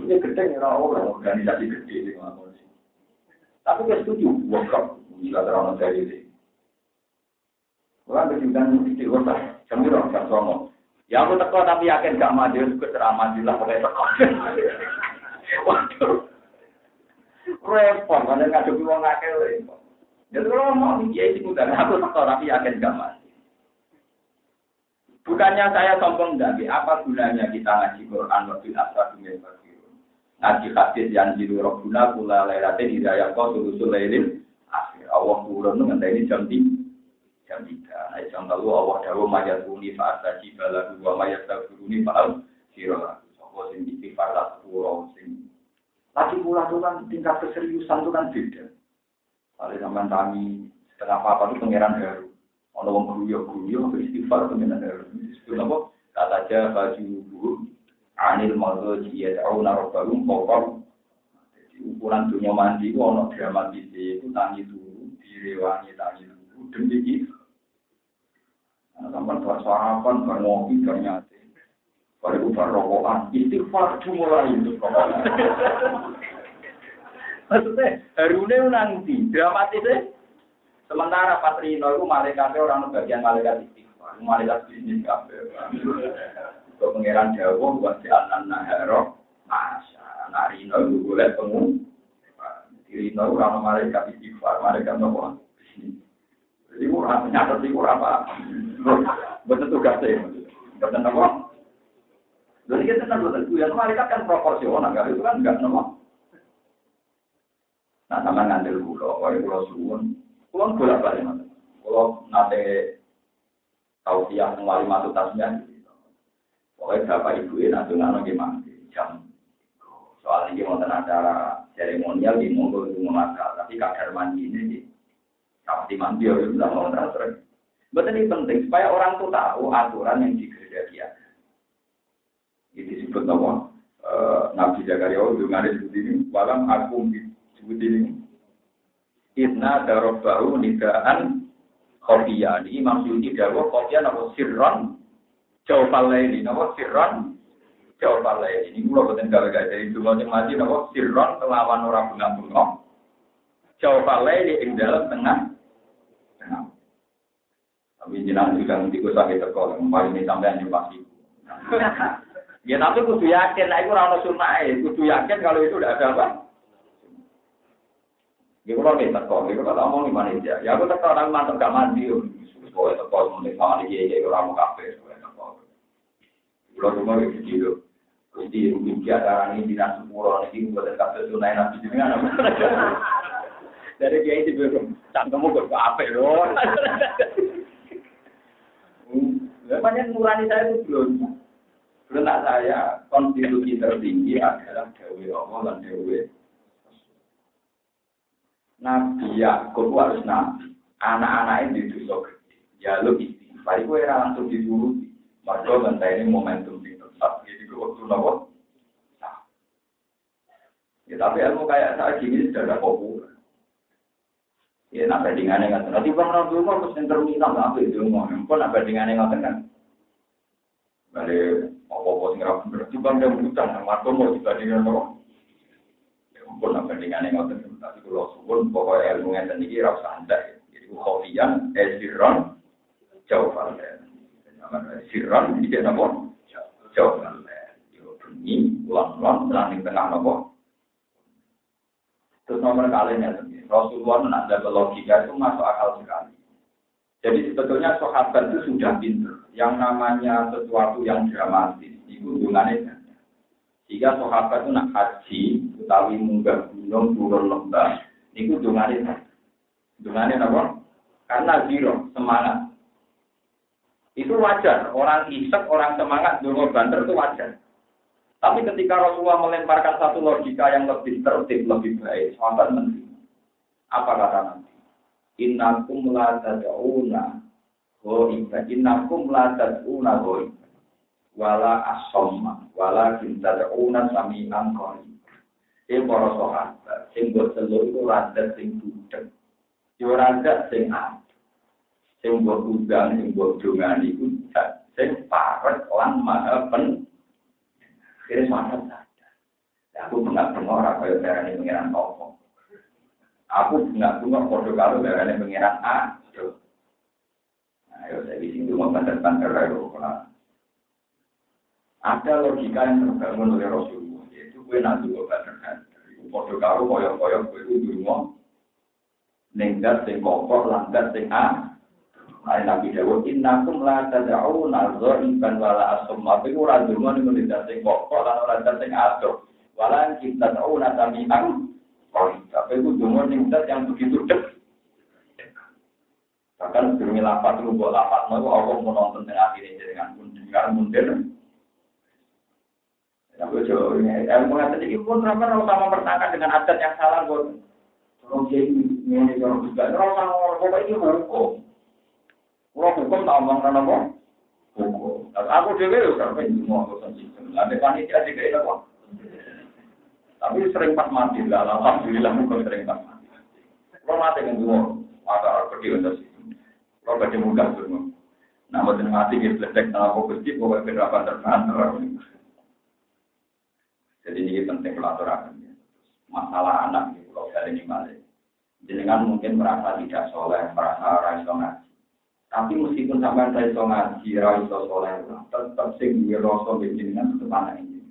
Ini gede ya orang organisasi gede di Tapi saya setuju, workshop, jika terlalu ini. Orang berjuang di kota, kami orang jam somo. Ya aku teko tapi yakin gak maju, aku ceramah lah pakai teko. Waduh, repot, mana ngadepi wong akeh repot. Jadi kalau mau ya itu mudah, aku teko tapi yakin gak maju. Bukannya saya sombong tapi apa gunanya kita ngaji Quran waktu asal dunia Ngaji hadis yang jiru robbuna kula lailatin hidayah kau sulusul lailin akhir. Allah turun ini jam 3 jam tiga. Nah, jam lalu Allah dawu mayat buni faat tadi bala dua mayat tabuni faal siro. Sopo sing istighfar lah sepuluh sing. Lagi pula tuh kan tingkat keseriusan tuh kan beda. Kalau zaman kami setengah apa itu pangeran baru. Ono wong guyo istighfar pangeran baru. Disebut apa? Kata aja baju buruk. Anil tahu naruh baru pokok. ukuran dunia mandi itu ono dramatis itu tangi dulu, direwangi tangi dulu demi Sampai buat sarapan, bar ngopi, bar nyate. Bar itu bar rokokan, istighfar mulai itu. Maksudnya, harune nanti, dramatisnya. Sementara Patrino itu malaikatnya orang bagian malaikat istighfar, malaikat bisnis kafe. Untuk pengiran Jawa, buat si anak nahero, masa, narino boleh pengu. Rino orang malaikat istighfar, malaikat nopo. Jadi kurang, nyata sih kurang apa. Betul tugasnya. Betul apa? Jadi kita tenang betul. Ya malaikat kan proporsional, kan itu kan enggak nama. Nah, sama ngandel pulau, kalau pulau suwun, pulau bolak balik mas. Pulau nate tahu siang kembali masuk tasnya. Pokoknya bapak ibu ini nanti nggak gimana jam. Soal ini mau acara seremonial di monggo itu mengasal, tapi kadar mandi ini di kapti mandi ya udah mau transfer. Betul ini penting supaya orang tuh tahu aturan yang di gereja dia. Itu disebut nama Nabi Zakaria itu nggak disebut ini. Walam aku disebut ini. Inna darobahu nidaan khofiyah. Ini maksudnya dawa khofiyah nama sirron jawab ini nama sirron jawab ini. Ini mulai betul gawe gawe dari dua yang mati nama sirron kelawan orang bunga-bunga. Jawab ini ing dalam tengah tengah. Tapi jenang juga nanti gue sakit terkol, ini sampai yang pasti. Ya tapi kudu yakin, nah itu rano sunnah kudu yakin kalau itu udah ada apa. Ya kalau kita kok, kita kata ngomong gimana aja. Ya aku tetap orang mantep gak mandi, supaya teko mulai sama dia ya orang mau kafe, Kalau cuma gitu gitu. Jadi mungkin ada ini di nasi pura ini buat kafe jenengan. Dari dia itu belum, cangkemmu kok kafe loh. Banyak nurani saya itu belum. Karena saya konstitusi tertinggi adalah Dewi Allah dan Dewi Nabi Yakub harus nabi. Anak-anak ini. Ya istighfar. Itu langsung disuruh. Mereka ini momentum yang tetap. Jadi gue waktu nopo. Ya tapi ilmu kayak saya gini sudah ada populer. Ya nak bandingannya nggak Nanti bang Nabi Umar harus yang terminal. Apa itu mau? Pun nak bandingannya nggak kan? Balik apa-apa sing ra bener. Timbang dia nang marco mau dibandingkan kok. Ya ampun apa bandingannya ngoten tapi kalau suwun pokoknya ilmu ngeten iki ra usah andai. Jadi khofian esiron jauh falden. Siron iki napa? Jauh. Yo bengi ulang-ulang lan tengah napa? Terus nomor kalian ya, Rasulullah ada logika itu masuk akal sekali. Jadi sebetulnya sahabat itu sudah pinter. Yang namanya sesuatu yang dramatis, itu hubungannya Jika sahabat itu nak haji, utawi munggah gunung, turun lembah, itu hubungannya Hubungannya apa? Karena zero, semangat. Itu wajar. Orang isek, orang semangat, dulu banter itu wajar. Tapi ketika Rasulullah melemparkan satu logika yang lebih tertib, lebih baik, sahabat menerima. Apa kata nanti? innakum la tad'una ghaiba innakum la tad'una ghaiba wala asamma wala tad'una sami'an qarib e para sahabat sing mbok telu iku radat sing budhek yo radat sing ati sing mbok undang sing mbok dongani iku sing parek lan maha pen kira sahabat aku enggak pernah ora kaya darane pengiran toko Aku nggak bunga kode kalau darahnya pengiran A. Ayo saya di sini mau banter-banter ayo. Ada logika yang terbangun oleh Rasulullah, yaitu gue nanti gue banter-banter. Kode kalau koyok-koyok gue itu dulu nenggat sing kokok langgar sing A. Nah, Nabi Dawud, innakum la tada'una dhaiban wala asum. Tapi ora dungo ning sing kokok lan ora sing adoh. Wala kita ta'una sami'an Oh, tapi itu dungo yang begitu dek. Bahkan sebelum lapat itu buat lapat, mau Allah mau nonton tengah ini dengan pun dengan mundur. Ya, gue coba ini, yang mengatakan ini pun ramai kalau sama mempertahankan dengan adat yang salah, gue Orang jadi ini orang juga, orang sama orang ini hukum. Orang hukum tak omong apa? Hukum. Aku juga ya, ini mau aku sistem. Ada panitia juga itu apa? Tapi sering pas mati lah, alhamdulillah bukan sering pas mati. Kalau mati kan dulu, maka pergi untuk situ. Kalau baca muka semua. Nah, buat mati kita ledek nama fokus di pokoknya berapa terpantar. Jadi ini penting pelaturan. Masalah anak di pulau dari ini balik. Jenengan mungkin merasa tidak soleh, merasa raiso ngaji. Tapi meskipun sampai raiso ngaji, raiso soleh, tetap sing rasa jenengan tetap anak ini.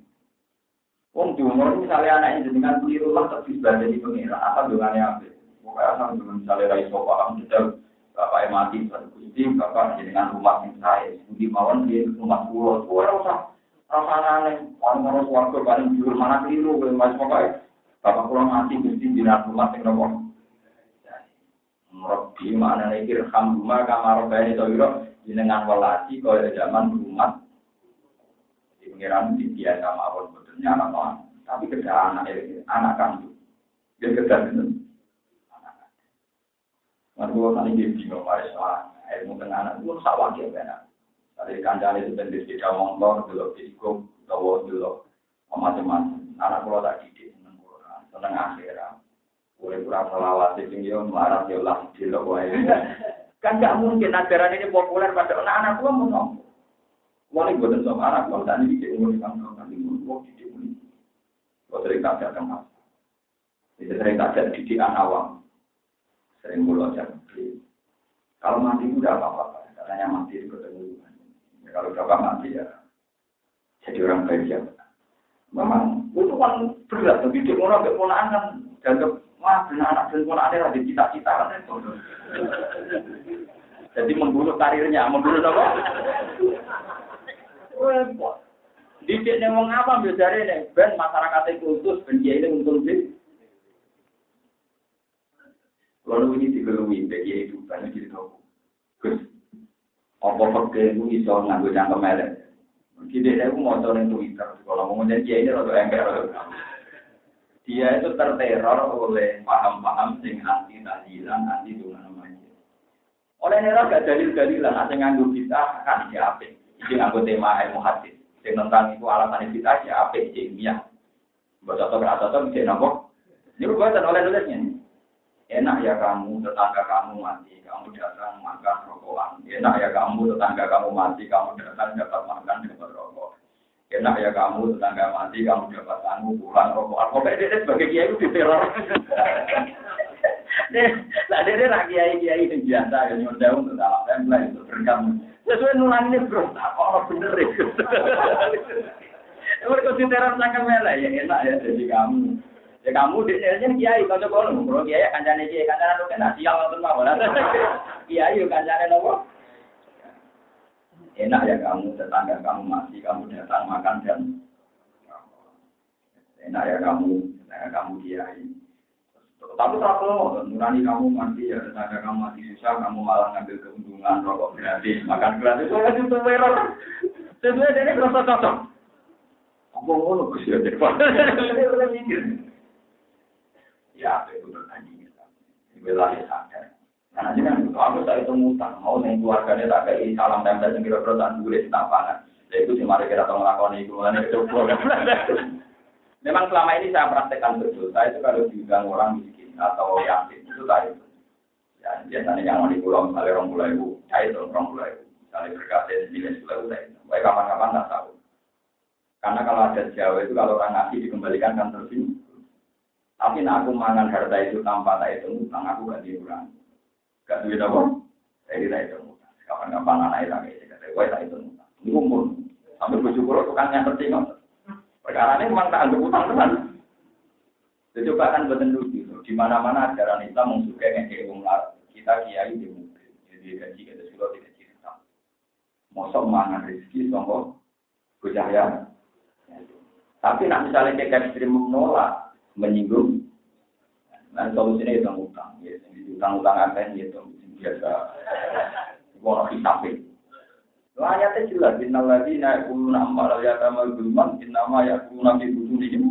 Wong diumur misalnya anak ini dengan keliru lah tapi sebagai di pengira apa dengannya apa? Pokoknya asal dengan misalnya dari paham kita bapak mati satu kunci bapak dengan rumah yang saya budi mawon dia rumah pulau pulau usah Rasane paling ora swarga paling dhuwur mana keliru Mas pokoke bapak kula mati Gusti jinak rumah sing nopo. Rabbi mana nek irham rumah kamar bae to ira jenengan welasi kaya zaman rumah. Di pengiran di biasa mawon betul nyala Tapi kerja anak anak kamu. Dia kerja Mereka tadi di bingung, Pak Isma, ilmu tengah anak itu sawah ya, benar. Tadi kancane itu bentuk tidak motor, dulu diikum, tahu dulu macam-macam. Anak pulau tak didik, seneng Quran, seneng akhirat. Boleh kurang melawat sing yo marah yo lah wae. Kan gak mungkin ajaran ini populer pada anak-anak pulau mau ngomong. Wali buatan sama anak pulau tadi didik umur kan kan umur kok didik umur. Kau sering tak ada mas. Itu sering tak ada didikan awam sering mulut jam Kalau mati udah apa-apa, katanya mati ketemu. Ya, kalau bapak mati ya jadi orang baik ya. Memang itu kan berat, tapi di mana ke ponaan kan dianggap wah benar anak dan ponaan ada cita-cita kan. Jadi membunuh karirnya, membunuh apa? Didik nih mau ngapa biasanya nih, ben masyarakat itu khusus, ben dia ini untung sih. Kalau ini digelui, bagi itu banyak jadi tahu. Gus, apa pakai itu bisa nganggo cangkem melek. Jadi saya mau coba Twitter, kalau mau jadi ini atau ember dia itu terteror oleh paham-paham sing anti tahlilan, anti dungan namanya. Oleh neror gak dalil-dalilan, ada nganggo kita kan ya apa? Ini nganggo tema ilmu hadis. Sing tentang itu alasan kita ya apa? Ilmiah. Baca atau berasa atau bisa nopo. Ini buatan oleh nulisnya. Enak ya kamu, tetangga kamu mati, kamu datang makan rokokan. Enak ya kamu, tetangga kamu mati, kamu datang dapat makan. Enak ya kamu, tetangga mati, kamu dapat tanggung pulang rokokan. Pokoknya dia sebagai kiai itu diteror. Nah, dia nak kiai kiai itu biasa, yang nyonda untuk salah tempel itu berkam. Sesuai nulang ini bro, apa orang bener itu. Mereka diteror sangat melah ya enak ya jadi kamu. Ya kamu di sini kiai kalau coba kalau kiai kancane kiai kancane lu sial nonton mau lah. Kiai kancane nopo? Enak ya kamu tetangga kamu mati kamu datang makan dan enak ya kamu tetangga kamu kiai. Tapi tak perlu nurani kamu mati ya tetangga kamu mati susah kamu malah ngambil keuntungan rokok gratis makan gratis itu kan itu merah. Sesuai dari rasa cocok. Apa ngono Gus ya? ya itu bertanding wilayah sadar karena kan aku tak itu mutang mau nih keluarganya tak kayak salam tempel yang kira-kira tak dulu di tapangan ya itu sih mari kita tolong lakukan itu mulai itu memang selama ini saya praktekkan betul. Saya itu kalau diundang orang miskin atau yatim itu tadi ya biasanya yang mau di pulau misalnya orang pulau ibu saya itu orang pulau ibu misalnya berkasih jenis pulau saya baik kapan-kapan tak tahu. Karena kalau ada Jawa itu kalau orang ngasih dikembalikan kan tersinggung tapi nak aku mangan harta itu tanpa tak itu utang aku gak diurang. Gak duit apa? Saya tidak itu utang. Kapan-kapan anak itu kayak kata gue tak itu utang. Ini umur. Sampai bujuk pulau tukang yang penting. Perkara ini memang tak anggap utang teman. Jadi coba kan betul lucu. Di mana-mana ajaran Islam mensukai ngekei umlar. Kita kiai di mobil. Jadi gaji kita sudah tidak cerita. Mosok mangan rezeki songkok bocah ya. Tapi nak misalnya kayak ekstrim menolak, menyinggung. Nah, solusinya itu utang. Ya, utang-utang apa ya, biasa. Wono hisabe. Lo ayatnya jelas, innal ladzina yaquluna ammal yatama zulman innama yaquluna fi butunihim.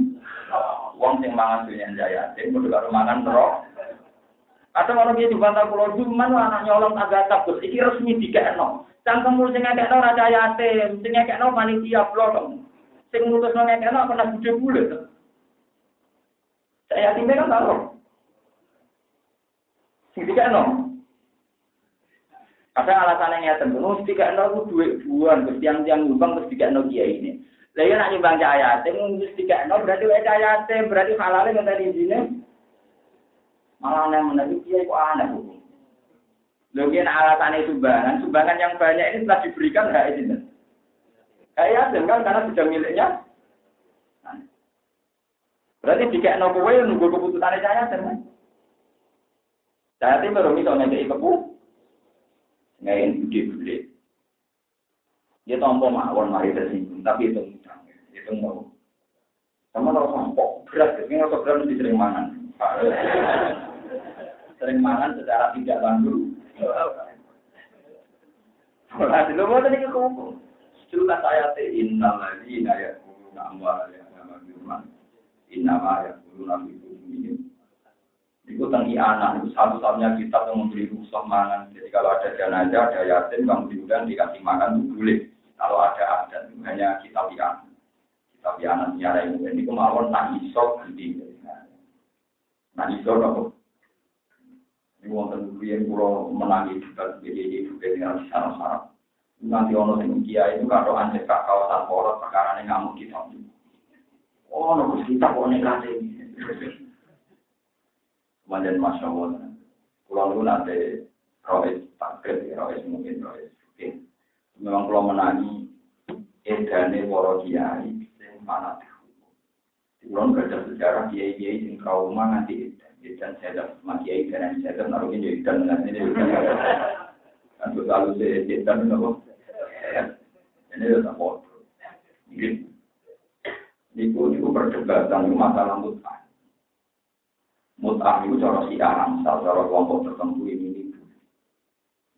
Wong sing mangan dunya jaya, sing kudu karo mangan terus. Atau orang dia dibantah pulau Juman, anak nyolong agak takut. Iki resmi dikekno. Cangkem sing ngekekno raja yatim, sing ngekekno panitia blok. Sing ngutus ngekekno pernah gede bulat. Saya yatimnya kan tahu. Tiga no. Alasan yang nyata, nu tiga no itu dua bulan, terus tiang tiang nyumbang terus tiga no dia ini. Lalu nak nyumbang cahaya, yatim, terus tiga no berarti wa cahaya yatim, berarti halalnya tadi sini. Malah yang menarik dia kok aneh hukum. Alasan alasannya sumbangan, sumbangan yang banyak ini telah diberikan hak ini. Kayak kan karena sudah miliknya Berarti jika no kue nunggu keputusan saya kan? Saya tim baru misalnya kayak kepu, ngain gede gede. Dia tompo mawon mari tersinggung, tapi itu mudah. Itu mau. Sama tau kok berat, ini nggak berat mesti sering mangan. Sering mangan secara tidak langsung. Nah, di luar tadi kekumpul. Saya teh inna lagi naya kulu nama ya nama firman. Inna ma ya kulu nama. Itu tentang anak, itu satu-satunya kitab yang memberi rusak mangan. Jadi kalau ada jenazah, ada yatim, kamu diundang dikasih makan itu boleh. Kalau ada adat, hanya kitab yang kitab yang nyara ini. Ini kemauan nak iso gitu. Nah iso apa? Ini wonten yang pulau menangi juga jadi juga dengan sarap-sarap. Nanti ono sing kiai itu karo anjek kak kawasan porot perkara ini ngamuk kita. Oh, nopo kita kok nekat ini. Kemudian Masya Allah, pulau itu nanti rois takdir, rois mungkin rois. Oke. Memang pulau menangi edane woro kiai, yang mana Pulau nggak ada sejarah kiai kiai yang trauma nanti edan saya sama kiai dan saya naruh ini edan nanti ini kan selalu saya edan nopo. Ini udah foto. Mungkin. Niku niku perdebatan masalah mutah mut'ah itu cara si aramsal, cara kelompok tertentu ini. Itu.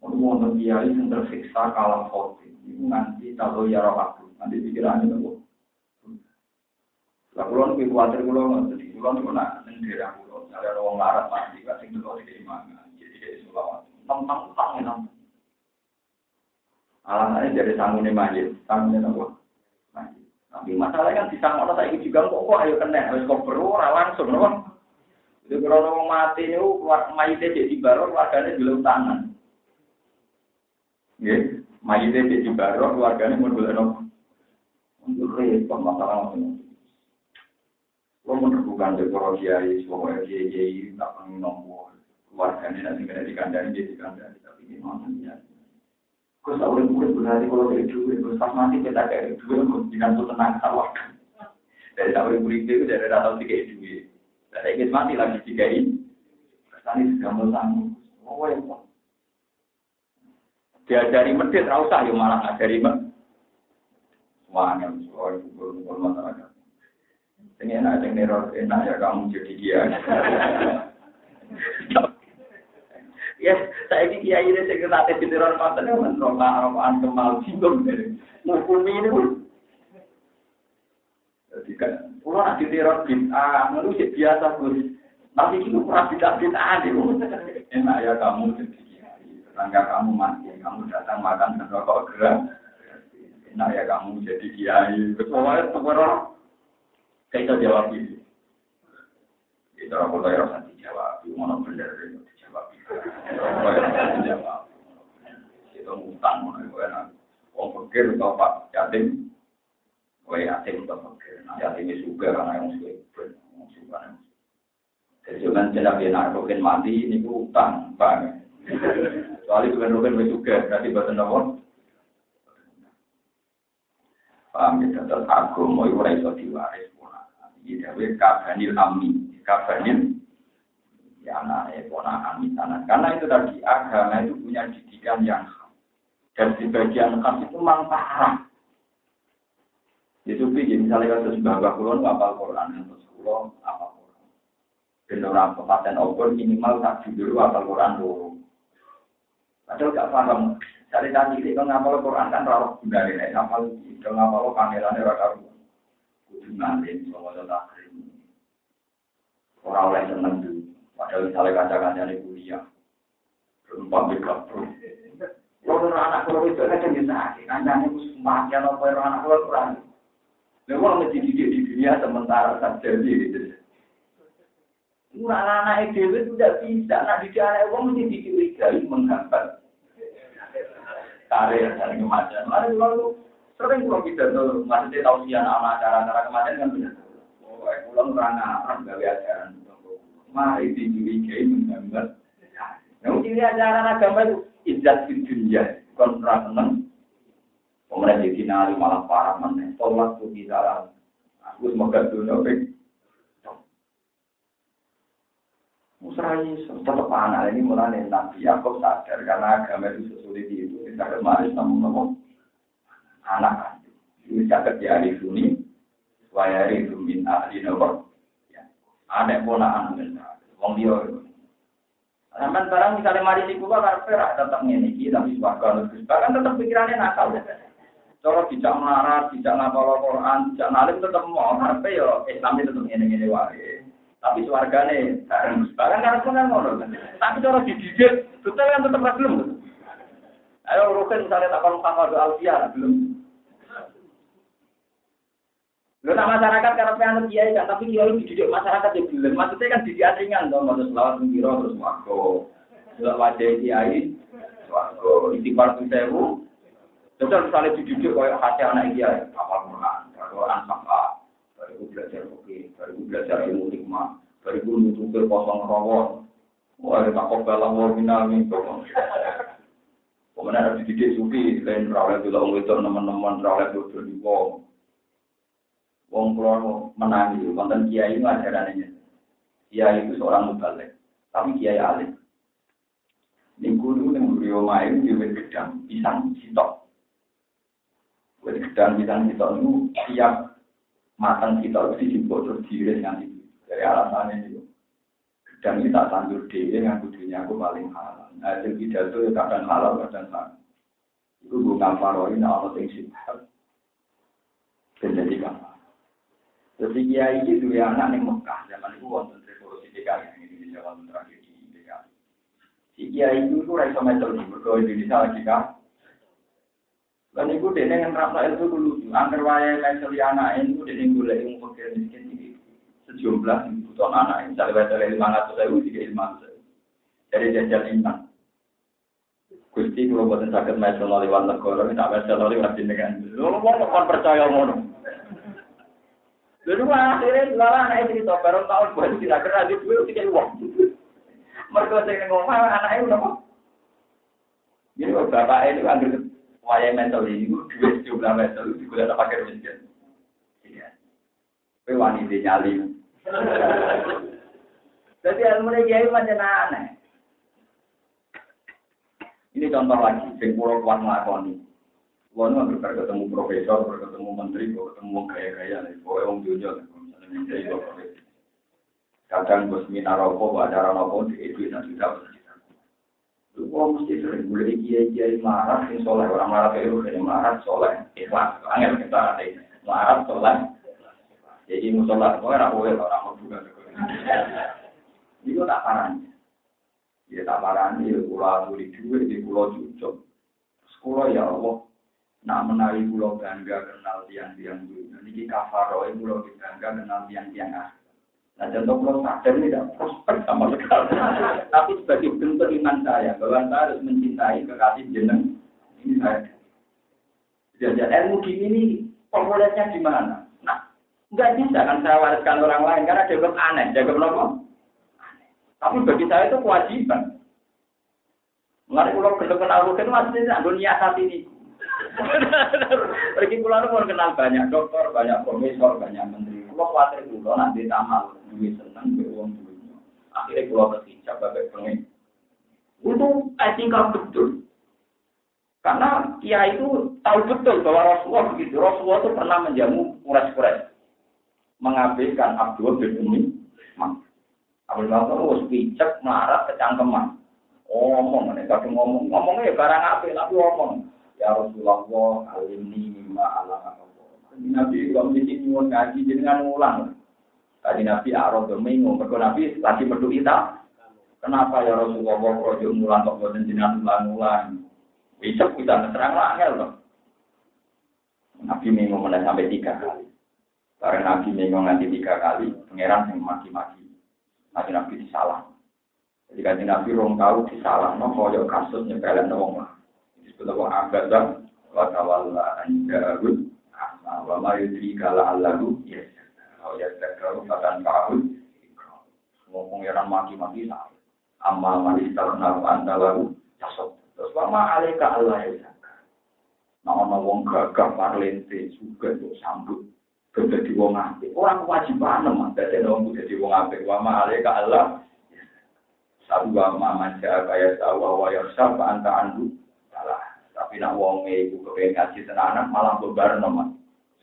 Untuk wonten kiai yang tersiksa kalah khotim, itu nanti tahu ya aku, nanti pikirannya itu. Lah kulon lebih khawatir kulon nggak sedih, kulon cuma nak nendera kulon, ada orang larat mati, gak sing dulu di mana, jadi dari sulawat, tentang utang ya Alasannya dari sanggune majid, sanggune apa? Tapi masalahnya kan di sana orang saya juga kok kok ayo kena, harus kok perlu langsung, no? Itu kalau orang mati itu mayitnya jadi baru keluarganya belum tangan. Ya, mayitnya jadi baru keluarganya mau belum untuk repot masalah macam Lo menerbukkan dekor kiai, semua kiai kiai tak pengen nombor keluarganya nanti kena dikandani jadi dikandani tapi gimana ya? Kau tak boleh boleh berarti kalau dari duit, terus pas mati kita kayak duit, kau tuh tenang sawah. Dari tak boleh boleh itu dari rata tiga duit. Saya ingin mati lagi tiga ini. Tadi sudah tamu. Oh, ya, Pak. Diajari medit, usah ya malah ngajari medit. Semuanya, soal kubur-kubur masyarakat. Ini enak, yang neror, enak ya kamu jadi dia. Ya, saya ini kiai ini saya tes di neror konten, rokaan kemal bingung. Ngukumi ini pun. Jadi kan, kalau nanti teror bintang, itu biasa gus. Tapi itu pernah bintang bintang Enak ya kamu jadi Tetangga kamu mati, kamu datang makan dan rokok gerak. Enak ya kamu jadi kiai. Kecuali orang kita jawab. Itu aku tahu rasa dijawab, benar itu dijawab. Dijawab. Itu utang, mana itu enak. Orang pikir atau pak yatim, Kowe yatim untuk itu juga karena yang suka yang suka. Jadi jangan tidak rokin mati ini utang, bang. Soalnya bukan rokin juga, berarti bahasa nomor. Paham ya, tetap agama itu ora iso diwaris ponakan. Iki dhewe kabanil amni, kabanil ya anak ponakan misalnya. Karena itu tadi agama itu punya didikan yang khas. Dan di bagian khas itu memang parah. Ya jadi misalnya kasus bapak kulon, apa Quran, kasus kulon, apa Quran. Dan orang pepaten obor minimal tak dulu apa Quran dulu. Padahal gak paham. Cari tadi ini kalau ngapal Quran kan rawat bunda ini, ngapal kalau ngapal kameranya raka ruang. Kudu nanti, soalnya takrim. Orang oleh seneng dulu. Padahal misalnya kaca-kaca ini kuliah. Berempat beka bro. Kalau anak kalau itu kan jadi sakit. Itu semakin apa anak kalau kurang. Memang mesti dididik di dunia sementara saja gitu. Murah anak itu tidak bisa. Nah di anak itu mesti dicurigai menghambat karir dan kematian. Lalu lalu sering kalau kita tuh masih tahu sih anak acara-acara kematian kan benar. Oh, pulang orang Arab gawe ajaran. Mari dicurigai menghambat. Yang ciri ajaran agama itu izzat di dunia. Seneng Kemudian jadi nari malah parah mana. Tolak tuh bisa. Aku semoga dunia baik. Musrai tetap anak ini mulai Nabi Yakob sadar karena agama itu sesulit itu. Kita kemarin namun namun anak ini catat di hari Suni. wayari itu ahli nopo. Ya. Ada ponakan dengan wong dia. Sampai barang misalnya mari di kuba karena perak tetap iki tapi suaka terus bahkan tetap pikirannya nakal. Cara tidak melarat, tidak ngapal Quran, tidak nalim tetap mau karena yo Islam itu tetap ngene ngene wae. Tapi suargane bareng bahkan karena pun ngono. Tapi cara dididik betul yang tetap belum. Ayo rukun misalnya tak kalau sama doa alfiah belum. Lalu nak masyarakat karena pengen kiai kan, tapi kiai dididik masyarakat yang belum. Maksudnya kan dididik ringan dong, maksud selawat mengira terus wako. Sudah wajah kiai, wako. Istighfar tuh sewu. Jadi misalnya dididik kayak hati anak kiai, apa Quran, Quran sama. Baru belajar oke, baru belajar ilmu hikmah, baru nutup kosong rawon. Wah, tak kok balang wong minami Kemudian ada dididik sufi, lain rawat dulu orang itu teman-teman rawat dulu di wong. Wong kulo menangi, konten kiai itu ajarannya. Kiai itu seorang mubalik, tapi kiai alim. Minggu dulu yang beliau main di gedang pisang sitok. Wet gedang pisang sitok itu tiap matang sitok itu dibocor diiris nanti. Dari alasannya itu. Gedang ini tak tandur dia yang kudunya aku paling halal. Nah, itu pidato ya kadang halal, kadang halal. Itu gue ngamparoin Allah yang sifat. Dan jadi kamar. Jadi kiai itu dua anak yang Mekah zaman itu wonten revolusi DKI yang Indonesia wonten terakhir di DKI. Si kiai itu itu raiso di berdoa Indonesia lagi kan. Itu dia yang rasa itu dulu. Angker waya metal anak itu dia yang boleh yang fakir miskin ini sejumlah kebutuhan anak yang misalnya metal lima ratus ribu tiga lima ratus dari jajal iman. Gusti buatan sakit metal lewat negara, tak metal lewat jenengan. Lu mau percaya ngono. Lalu akhirnya lala anak cerita baru tahun baru tidak kena di dua tiga uang. Mereka saya ngomong anaknya udah kok. Jadi bapak ini ambil waya mental ini, dua jumlah mental itu juga ada pakai miskin. Iya. Tapi wanita nyali. Jadi ilmu ini kiai macam aneh. Ini contoh lagi, sing pulau kuat ngelakoni. Wah, nggak ketemu profesor, ketemu menteri, ketemu gaya-gaya, pokoknya orang dunia, misalnya menteri, kadang bos minta rokok, acara rokok, di itu yang sudah Kok mesti sering boleh kiai kiai marah, sing soleh orang marah kayak lu, marah soleh, ikhlas, angin kita ada marah soleh. Jadi musola, kau orang boleh orang mau juga. Itu tak parahnya. Ya tak parahnya, ya pulau di duit, di pulau cucuk. Sekolah ya Allah, Nak menawi pulau bangga kenal tiang-tiang dunia. Niki kafaro pulau bangga kenal tiang-tiang ah. Nah contoh pulau sadar ini tidak prospek sama sekali. Tapi sebagai bentuk iman saya bahwa saya harus mencintai kekasih jeneng ini saya. Jadi ilmu gini ini populernya di mana? Nah, nggak bisa kan saya wariskan orang lain karena dianggap aneh, dianggap apa? Tapi bagi saya itu kewajiban. Mengenai pulau kedua kenal masih dunia saat ini. Pergi pulau mau kenal banyak dokter, banyak profesor, banyak menteri. Pulau khawatir pulau nanti tamal, duit seneng, duit uang duitnya. Akhirnya pulau berhijab, bagai pengen. Itu etika betul. Karena dia itu tahu betul bahwa Rasulullah begitu. Rasulullah itu pernah menjamu kuras-kuras. Mengabaikan Abdul bin Umi. Abdul Bakar itu pijak, melarat, kecangkeman. Ngomong, ini kadang ngomong. Ngomongnya ya barang apa, tapi ngomong. Ya Rasulullah, alimni mimma alam Nabi kalau mesti nyuwun ngaji jenengan ulang. Tadi Nabi arah domingo, mereka Nabi lagi metu kita. Kenapa ya Rasulullah rojo mulang kok boten jenengan ulang-ulang? Bisa kita terang angel loh. Nabi minggu mulai sampai tiga kali. Karena Nabi minggu nanti tiga kali, pangeran yang maki-maki. Nabi Nabi disalah. Jadi kan Nabi rong tahu disalah, no koyo kasus nyepelin wong lah disebut apa abadan wa tawalla an ja'ud wa ma yudri kala allahu ya kalau ya takaru fatan ka'ud ngomong yang maki-maki nah amma manis tarna anta lalu tasok terus ma alika allah ya Nah, ono wong gagah parlente juga untuk sambut jadi wong apik. Orang kewajiban mah dadi wong dadi wong apik. Wa ma alika Allah. Sabu wa ma maja kaya sawa wa yasab anta andu salah. Tapi nak wong iku kepengen ngaji tenanan malah bebar nomor.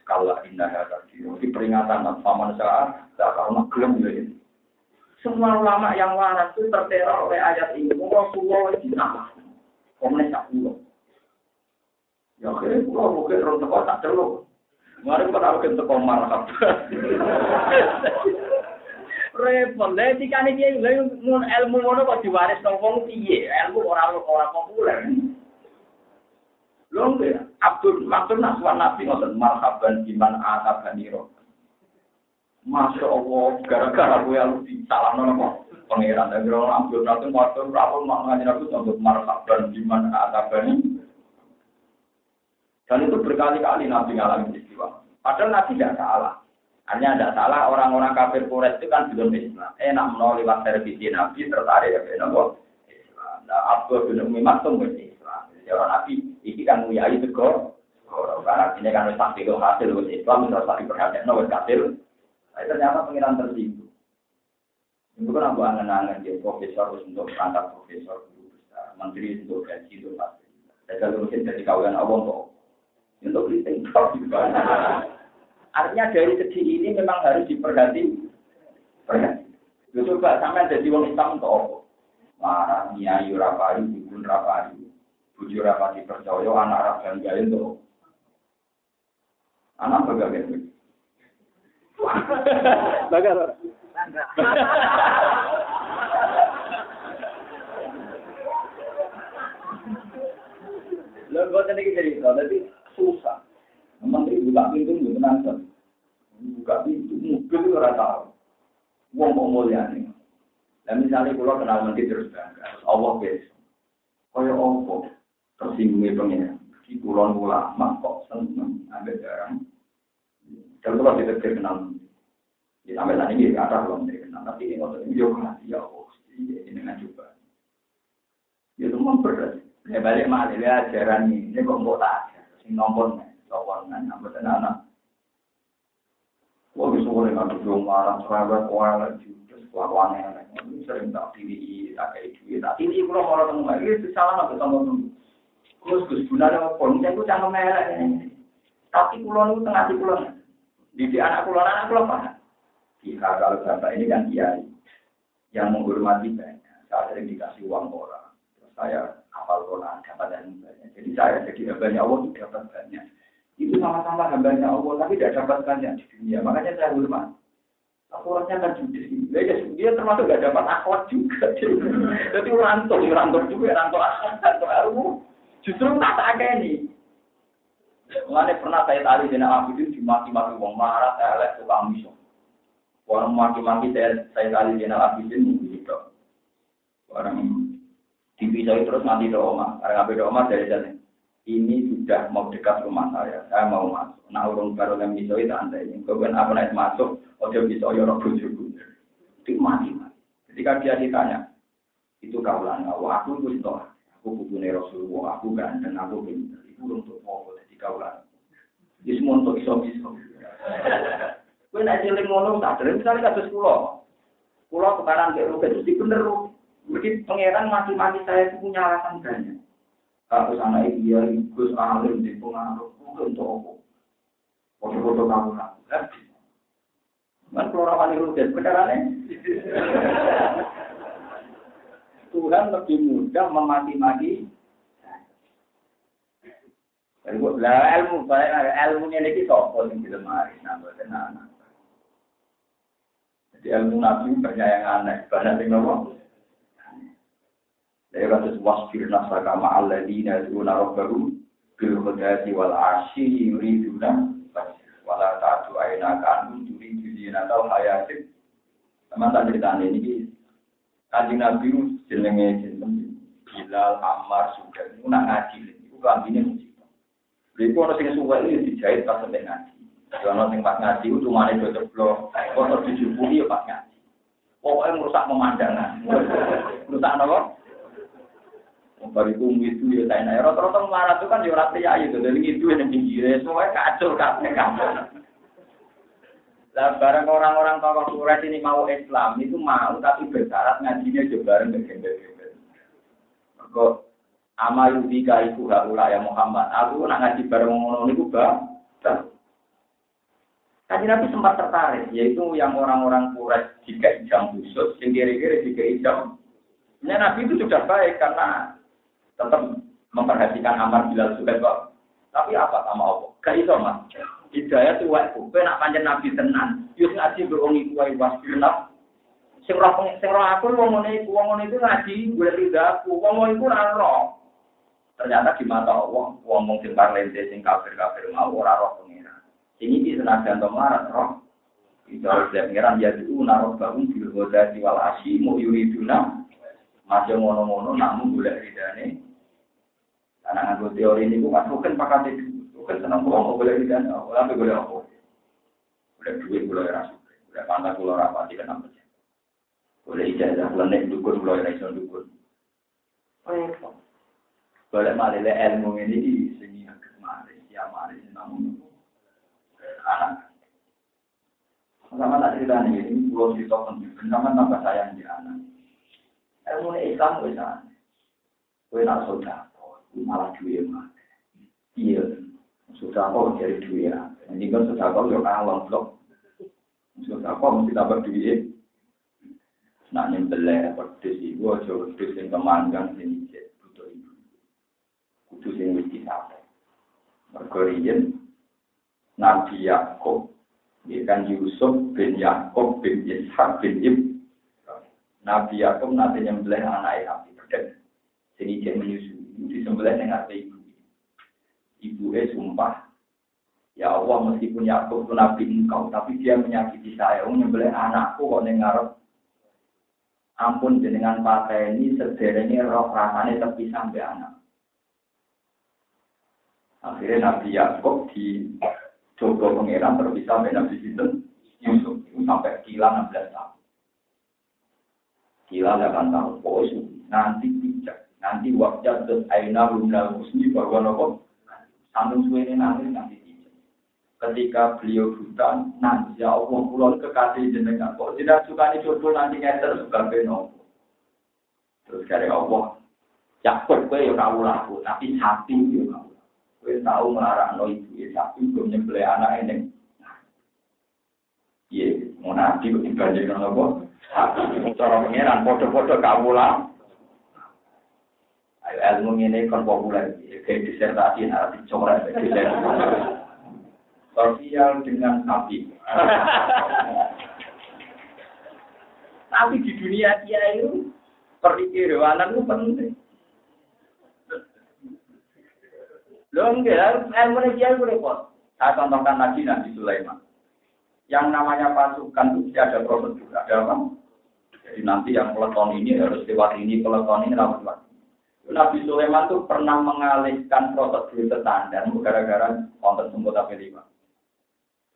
Kala indah tadi. Di peringatan paman saat, karena gelem ya. Semua ulama yang waras itu terteror oleh ayat ini. Rasulullah dinamah. Komunis tak pulau. Ya akhirnya pulau mungkin orang teko tak celuk. Mari kita tahu kita teko marhab. Repot, lha dikane piye lha ilmu ngono kok diwaris nang wong piye? Ilmu ora ora populer. Lho nggih, Abdul Maktun Naswan Nabi ngoten marhaban iman atabani roh. Masya Allah, gara-gara gue yang di salah nono pangeran dan kira Abdul Maktun Maktun rapor maknanya aku untuk marhaban iman atabani. Dan itu berkali-kali Nabi ngalamin peristiwa. Padahal Nabi tidak salah. Hanya tidak salah orang-orang kafir Quraisy itu kan belum Islam. Enak menolak lewat servisi Nabi tertarik ya Islam. Nah, Abdul bin Umi Maktum Islam. Jadi orang Nabi ini kan nguyai tegor. Karena ini kan wis pasti hasil wis Islam terus lagi perhatian wis hasil. Tapi ternyata pengiran tersinggung. Itu kan aku angen-angen dia profesor untuk perangkat profesor guru besar, menteri untuk gaji itu pasti. Kalau mungkin jadi kawan Allah untuk untuk kritik. Artinya dari segi ini memang harus diperhati. Perhati. Lu coba sampai jadi wong Islam untuk apa? Marah, nyai, rapari, dukun rapari, bujur rapati percaya, anak dan gaya untuk anak bagaimana? Bagaimana? Lalu buat ini cerita, jadi susah. Menteri buka pintu nggak tenang Buka pintu, mobil itu rata. Wong mau mulia nih. Dan misalnya kalau kenal menteri terus bangga, Allah guys. Kaya apa tersinggungnya pengen. Di kulon ulama kok seneng ambil barang. Dan kalau kita kenal Ya, sampai saat ini ada belum kenal, tapi ini waktu ini yo kasih ya Allah, ini dengan coba. Ya itu memberat. Ya balik malah ya ajaran ini, ini kok mau tak sing nombor lawangan apa anak. Wah bisa boleh nggak tuh marah cerewet kualat judes kelakuan yang lain. Sering tak pilih tak kayak duit, tak pilih kalau mau ketemu lagi itu salah nggak ketemu. Terus gus gunanya apa? Aku cangkem merah ini. Tapi kulon itu tengah di kulon. Di anak kulon anak kulon apa? Jika kalau bapak ini kan kiai yang menghormati banyak, saya sering dikasih uang orang, terus saya hafal Quran dapat yang banyak. Jadi saya jadi hambanya Allah itu dapat banyak. Itu sama-sama hambanya Allah, tapi tidak dapat banyak di dunia. Makanya saya hormat. Akhwatnya kan judes. Ya, dia termasuk gak dapat akhwat juga. Jadi rantau, rantau juga, rantau akhwat, rantau ilmu. Justru tak tak ini. Mengenai pernah saya tadi dengan Abu itu dimaki-maki wong marah, elek, tukang misok. Orang maki-maki saya saya kali jenal abisin gitu. Orang dipisah terus nanti do oma. Karena do oma dari sana. Ini sudah mau dekat rumah saya. Saya mau masuk. Nah urung baru yang bisa itu anda ini. Kemudian apa naik masuk. Ojo bisa yorok bujuku. Itu mati mati. Ketika dia ditanya, itu kaulan. Aku itu itu. Aku butuh Rasulullah. Aku ganteng. Aku pintar. Itu untuk mau jadi kaulan. Itu semua untuk iso-iso. Kowe nek cilik ngono tak dereng misalnya kados kula. Kula tukaran ke rugi terus dibener. Mungkin pangeran mati-mati saya itu punya alasan banyak. Kalau sana iya Gus alim di pengaruh mungkin untuk apa? Foto-foto kamu lah. Man kalau orang rugi beneran Tuhan lebih mudah memaki-maki lah ilmu, ilmu ini kita apa yang di lemari, nambah. Jadi ilmu nabi banyak yang aneh, banyak yang ngomong. Dari kasus wasfir nasaka ma'alladina yudhuna rabbahu bil khudati wal asyi yuriduna wala ta'adu aina kanu yuridu zinata hayatin. Teman tak cerita ini, kaji nabi jenenge jeneng Bilal, Ammar, Sugar, itu nak ngaji. Itu kambingnya musibah. Pun orang yang suka ini dijahit pas sampai ngaji. Jono sing pas ngaji itu cuma ada ceblok, kotor dijubuli ya pas ngaji. Pokoknya merusak pemandangan. merusak apa? Baru itu itu ya saya nanya. Rata-rata itu kan ya orang pria itu. Jadi itu yang pinggirnya semua kacau kabeh kacau. Lah bareng orang-orang tokoh Quraisy ini mau Islam itu mau tapi bersyarat ngajinya juga bareng bergembel-gembel. Kok amalu bika iku haula ya Muhammad. Aku nak ngaji bareng ngono niku bang. Kaji Nabi sempat tertarik, yaitu yang orang-orang kuret jika jam khusus, yang kira-kira jika jam. Nah, Nabi itu sudah baik karena tetap memperhatikan amar bilal kok. Tapi apa sama Allah? Gak iso mas. Hidayah tuh wae ku. nak panjang Nabi tenan. Yus ngaji berong iku wae wasbirnaf. Sing roh sing roh aku wong ngene iku wong ngene iku ngaji gue ridaku. Wong ngene iku ora roh. Ternyata di mata Allah, wong wong sing parlente sing kafir-kafir mau ora roh ini di senajan tomarat roh. Itu harus lihat pengiran ya itu naruh bangun di goda di wal asimu yuriduna masih ngono-ngono namun boleh ridane. Karena nganggo teori ini bukan bukan pakai bukan senang bohong boleh ridane, tapi boleh apa? Boleh duit boleh rasa, boleh pantas boleh rapati kenapa? Boleh ijazah, boleh dukun, boleh rasa dukun. Boleh malah ilmu ini di sini kemarin, ya mari namun anak. Sama tak cerita nih, ini pulau cerita penting, sama tambah sayang di anak. Ilmu Islam sana. Kue nak saudara, malah duit mah. Iya, sudah kok dari duit ya. Ini kan sudah kok yo kalong blok. Sudah kok mesti tambah duit. Nak nyembelih pedes ibu aja pedes yang kemanggang sini butuh ibu. Kudu sing wis disapai. Mergo Nabi Yakub, ya kan Yusuf bin Yakub bin Ishak bin Ib. Nabi Yakub nanti nyembelih anak Nabi Beden. Sini dia menyusui, disembelih dengan ibu. Ibu eh sumpah, ya Allah meskipun Yakub itu Nabi engkau, tapi dia menyakiti saya, oh, nyembelih anakku kok ngarep ampun jenengan pakai ini sederhana roh rasanya tapi sampai anak. Akhirnya Nabi Yakub di Coba pengiran terpisah dengan Nabi Sinten Yusuf itu sampai kila 16 tahun. Kila 8 tahun. Oh, nanti bijak. Nanti wajah terus aina rumna husni bahwa nopo sambung suwe nanti nanti bijak. Ketika beliau buta, nanti ya Allah pulau kekasih jenengan. Kok tidak suka nih jodoh nanti ngeter suka benopo. Terus dari Allah, Yakub gue ya kau laku, tapi sapi ya kau. Tahu melarang no ibu ya sapi gue nyembelih anak ini. Iya, mau nabi kok dibanding dengan apa? Sapi, cara pengiran, foto-foto kawula. Ayo ilmu ini kan populer, kayak disertasi nanti coret, sosial dengan sapi. Tapi di dunia dia itu perikirwanan itu penting. Lho enggak, ilmu dia itu repot. Saya contohkan lagi Nabi Sulaiman. Yang namanya pasukan itu ada prosedur, ada apa? Jadi nanti yang peleton ini harus lewat ini, peleton ini lewat. Nabi Sulaiman itu pernah mengalihkan prosedur standar gara-gara konten semut tapi lima.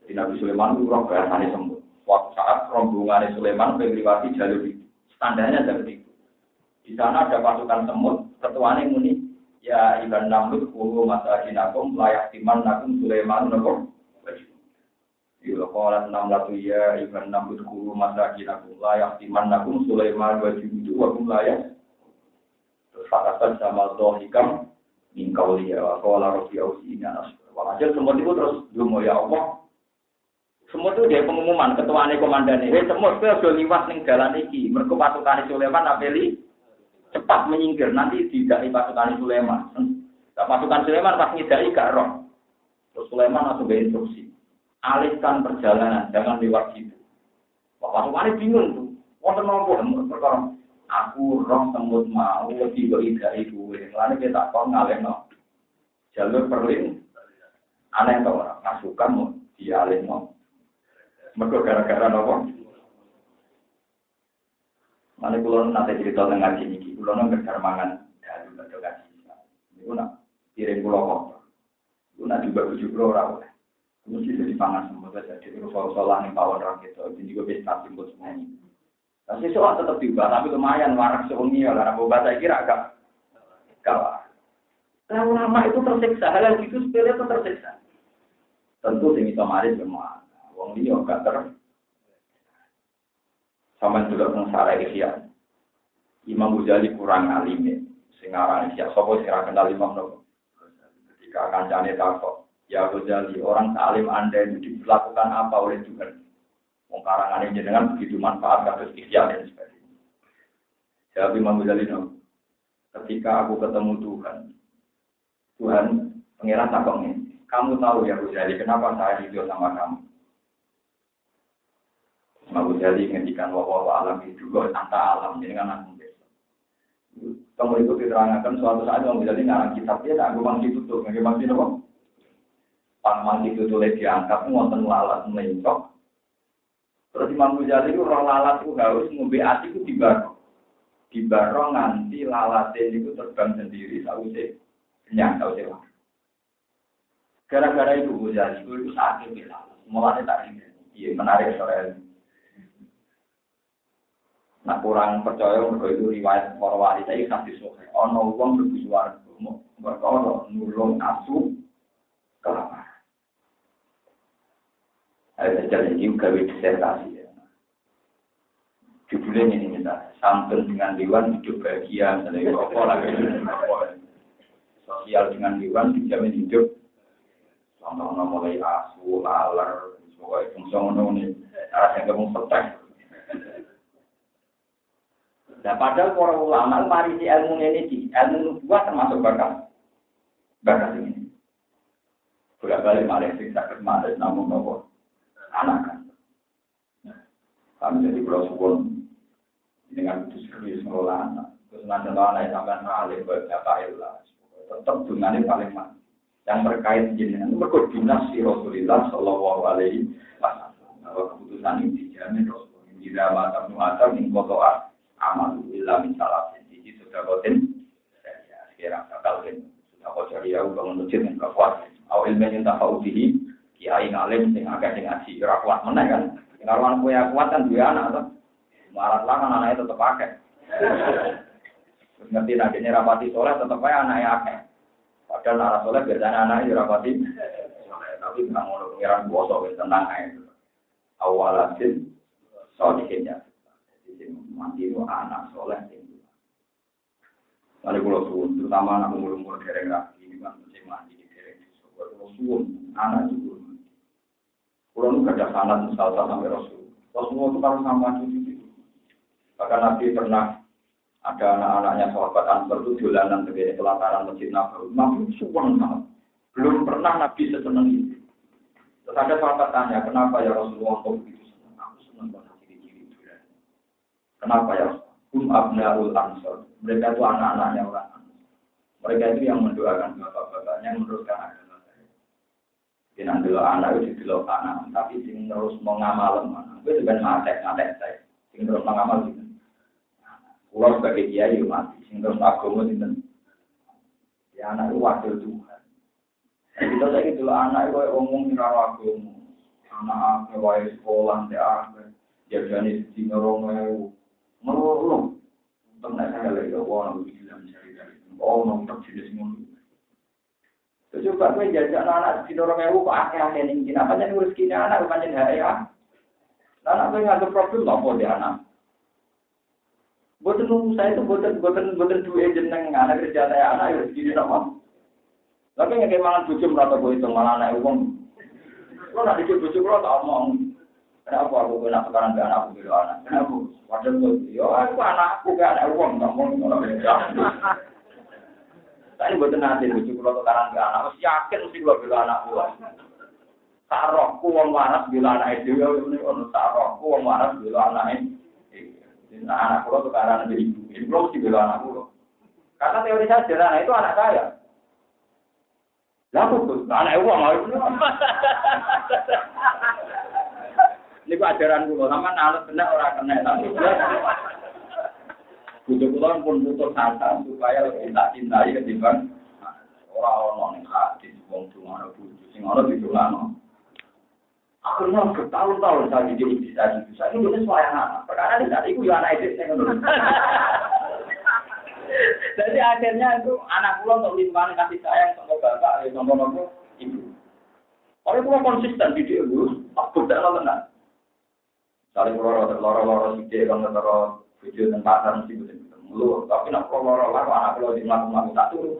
Jadi Nabi Sulaiman itu roh bahasanya semut. Waktu saat rombongan Sulaiman melewati jalur itu, standarnya seperti itu. Di sana ada pasukan semut, ketuanya muni, Ya iban namlut kulu masakinakum layak timan nakum Sulaiman nopo. Yula qala namlatu ya iban namlut kulu masakinakum layak timan nakum Sulaiman wa judu wa kum layak. Terus fakatan sama dohikam mingkau liya wa qala rabbi ausina Walhasil semua itu terus dungo ya Allah. Semua itu dia pengumuman ketua komandan ini. Semua itu sudah liwat ning jalan iki. Mereka pasukan Sulaiman apeli cepat menyingkir nanti tidak pasukan Sulaiman. Nah, pasukan Sulaiman pas ngidai gak roh. Terus Sulaiman langsung instruksi. Alihkan perjalanan, jangan lewat situ. Wah, pasukan bingung tuh. Wonten nopo perkara. Aku roh semut mau tiba ida ibu. Lalu kita kau ngalih no. Jalur perlin. Aneh tau orang. Masukan mau dialih no. Mereka gara-gara nopo. Mana pulau nanti cerita tentang ngaji ini, pulau nanti mangan dari bentuk ngaji. Itu nak kirim pulau. Itu nak juga tujuh pulau orang. Mesti jadi pangan semua. Jadi kalau soal nih pawon itu, jadi gue bisa timbul semuanya. Tapi soal tetap diubah, tapi lumayan warak sewengi ya, karena gue baca kira agak kalah. Kalau lama itu tersiksa, hal yang itu sepele itu tersiksa. Tentu sing itu mari semua. Wong dia gak ter sama juga sengsara Ihya. Imam Ghazali kurang alim ya. Sing aran Ihya sapa sing kenal Imam Nawawi. Ketika kancane takok, Ya Ghazali, orang salim Anda itu diperlakukan apa oleh Tuhan? Wong karangan jenengan begitu manfaat kados ikhya dan sebagainya. Jawab Imam Ghazali, ketika aku ketemu Tuhan, Tuhan pengiran takongnya, kamu tahu ya Ghazali, kenapa saya hidup sama kamu? Imam Ghazali ngendikan bahwa alam itu kok anta alam, jadi kan aku kamu itu diterangkan suatu saat Imam Ghazali ngarang kitab dia, tak masih tutup, masih nopo. Paman itu tulis diangkat, ngonten lalat mencok. Terus Imam Ghazali itu roh lalat itu harus ngombe ati itu dibaro. Dibaro nganti lalatnya itu terbang sendiri, tahu sih. Kenyang, tahu sih. Gara-gara itu Ghazali itu sakit bilang. Mulanya tak ini. Iya, menarik soal Nah kurang percaya mereka itu riwayat para wali saya kasih sohe. Ono uang berbusuar, mereka ono nulung asu kelapa. Ada jalan ini gawe disertasi ya. Judulnya ini misalnya, santun dengan dewan hidup bahagia, misalnya apa lagi sosial dengan dewan dijamin hidup. Contohnya mulai asu, laler, pokoknya fungsi ini, arah yang kamu petek. Nah, padahal para ulama mari di ilmu ini di ilmu nubuah termasuk bakat bakat ini. Bolak balik malah sing sakit malah namun nopo anak. Kami jadi pulau suwon dengan serius ngelola anak. Terus nanti anak sampai ngalih berapa ilah. Tetap dungannya paling mati. Yang terkait jenengan itu berkoordinasi si Rasulullah Shallallahu Alaihi Wasallam. Bahwa keputusan ini dijamin Rasulullah. Jika mata muatar mengkotoa amal illa min salasin. Jadi sudah kotin. Ya, sekarang bakal sudah kocor ya udah kuat. Awal ilmu yang tak kiai ngalim sing agak sing ngaji ora kuat meneh kan. Sing karuan kowe kuat kan duwe anak to. Marat lah kan anaknya tetep akeh. Terus ngerti nantinya rapati soleh tetep aja anaknya akeh. Padahal anak soleh biasanya anaknya rapati tapi nggak mau pengiran bosok wis tenang aja. Awalatin solihinnya. Jadi mati itu anak soleh Lalu kalau suwun, terutama anak umur-umur dereng rapi, ini kan mesti mati di dereng. Kalau suwun, anak itu Kulo nu ada sanat misalnya sampai Rasul. Rasulullah itu kalau sama cucu itu. Bahkan Nabi pernah ada anak-anaknya sahabat Ansar itu jalanan sebagai pelataran masjid Nabawi. Nabi suwang banget. Belum pernah Nabi seseneng itu. Terus ada sahabat tanya, kenapa ya Rasulullah kok begitu senang? Aku senang banget ciri-ciri itu. Ya. Kenapa ya? Hum abnaul ansor. Mereka itu anak-anaknya orang Mereka itu yang mendoakan bapak-bapaknya, yang meneruskan. Jangan dulu anak itu dulu anak, tapi sing terus mau ngamal mana? Gue juga ngatek ngatek saya, sing terus mau ngamal gitu. Pulau sebagai kiai mati, sing terus agama gitu. Ya anak itu wakil Tuhan. Kita lagi dulu anak itu ngomong di rawa agama. Anak apa wae sekolah teh apa, jadinya di ngorong mau ngelulung. Untung saya lagi, wah, bilang cari dari, oh, nonton jenis ngomong. Coba gue jajak anak di dorong ewu kok ini. Kenapa jadi urus kini anak bukan jadi ya? Anak gue nggak problem apa dia anak. Buatan nunggu saya itu buatan buatan dua jeneng anak kerja saya anak ya segini nama. Tapi nggak malah bujuk merata gue itu malah anak uang. Lo nak dikit bujuk lo tak omong. Kenapa aku nak sekarang gak anak aku anak? Kenapa? Padahal gue, yo aku anakku gak ada uang, nggak ngomong Saya buat nanti lucu kalau sekarang ke anak, mesti yakin mesti kalau bila anak gua. Sarokku wong waras bila anak itu ya ini ono sarokku wong waras bila anak itu. Nah anak gua sekarang jadi ibu, belum mesti bila anak gua. Karena teori saya sederhana itu anak saya. Lah tuh, anak uang mau itu. Ini ajaran gua, sama anak benar orang kena tapi. Bujuk kulon pun butuh kata supaya lebih tak cintai ketimbang orang-orang yang hati, wong cuma ada bujuk, sing orang di no. Akhirnya bertahun-tahun saya jadi istri saya itu, saya ini suara anak. Perkara ini saat itu ya anak itu saya Jadi akhirnya itu anak pulang untuk limpahan kasih sayang sama bapak, sama bapak, ibu. Orang itu konsisten di dia itu, aku tidak tenang. Saling loro-loro, sidik, kalau video dan pasar mesti betul mulu. Tapi nak kalau lah anak kalau di melakukan tak turun.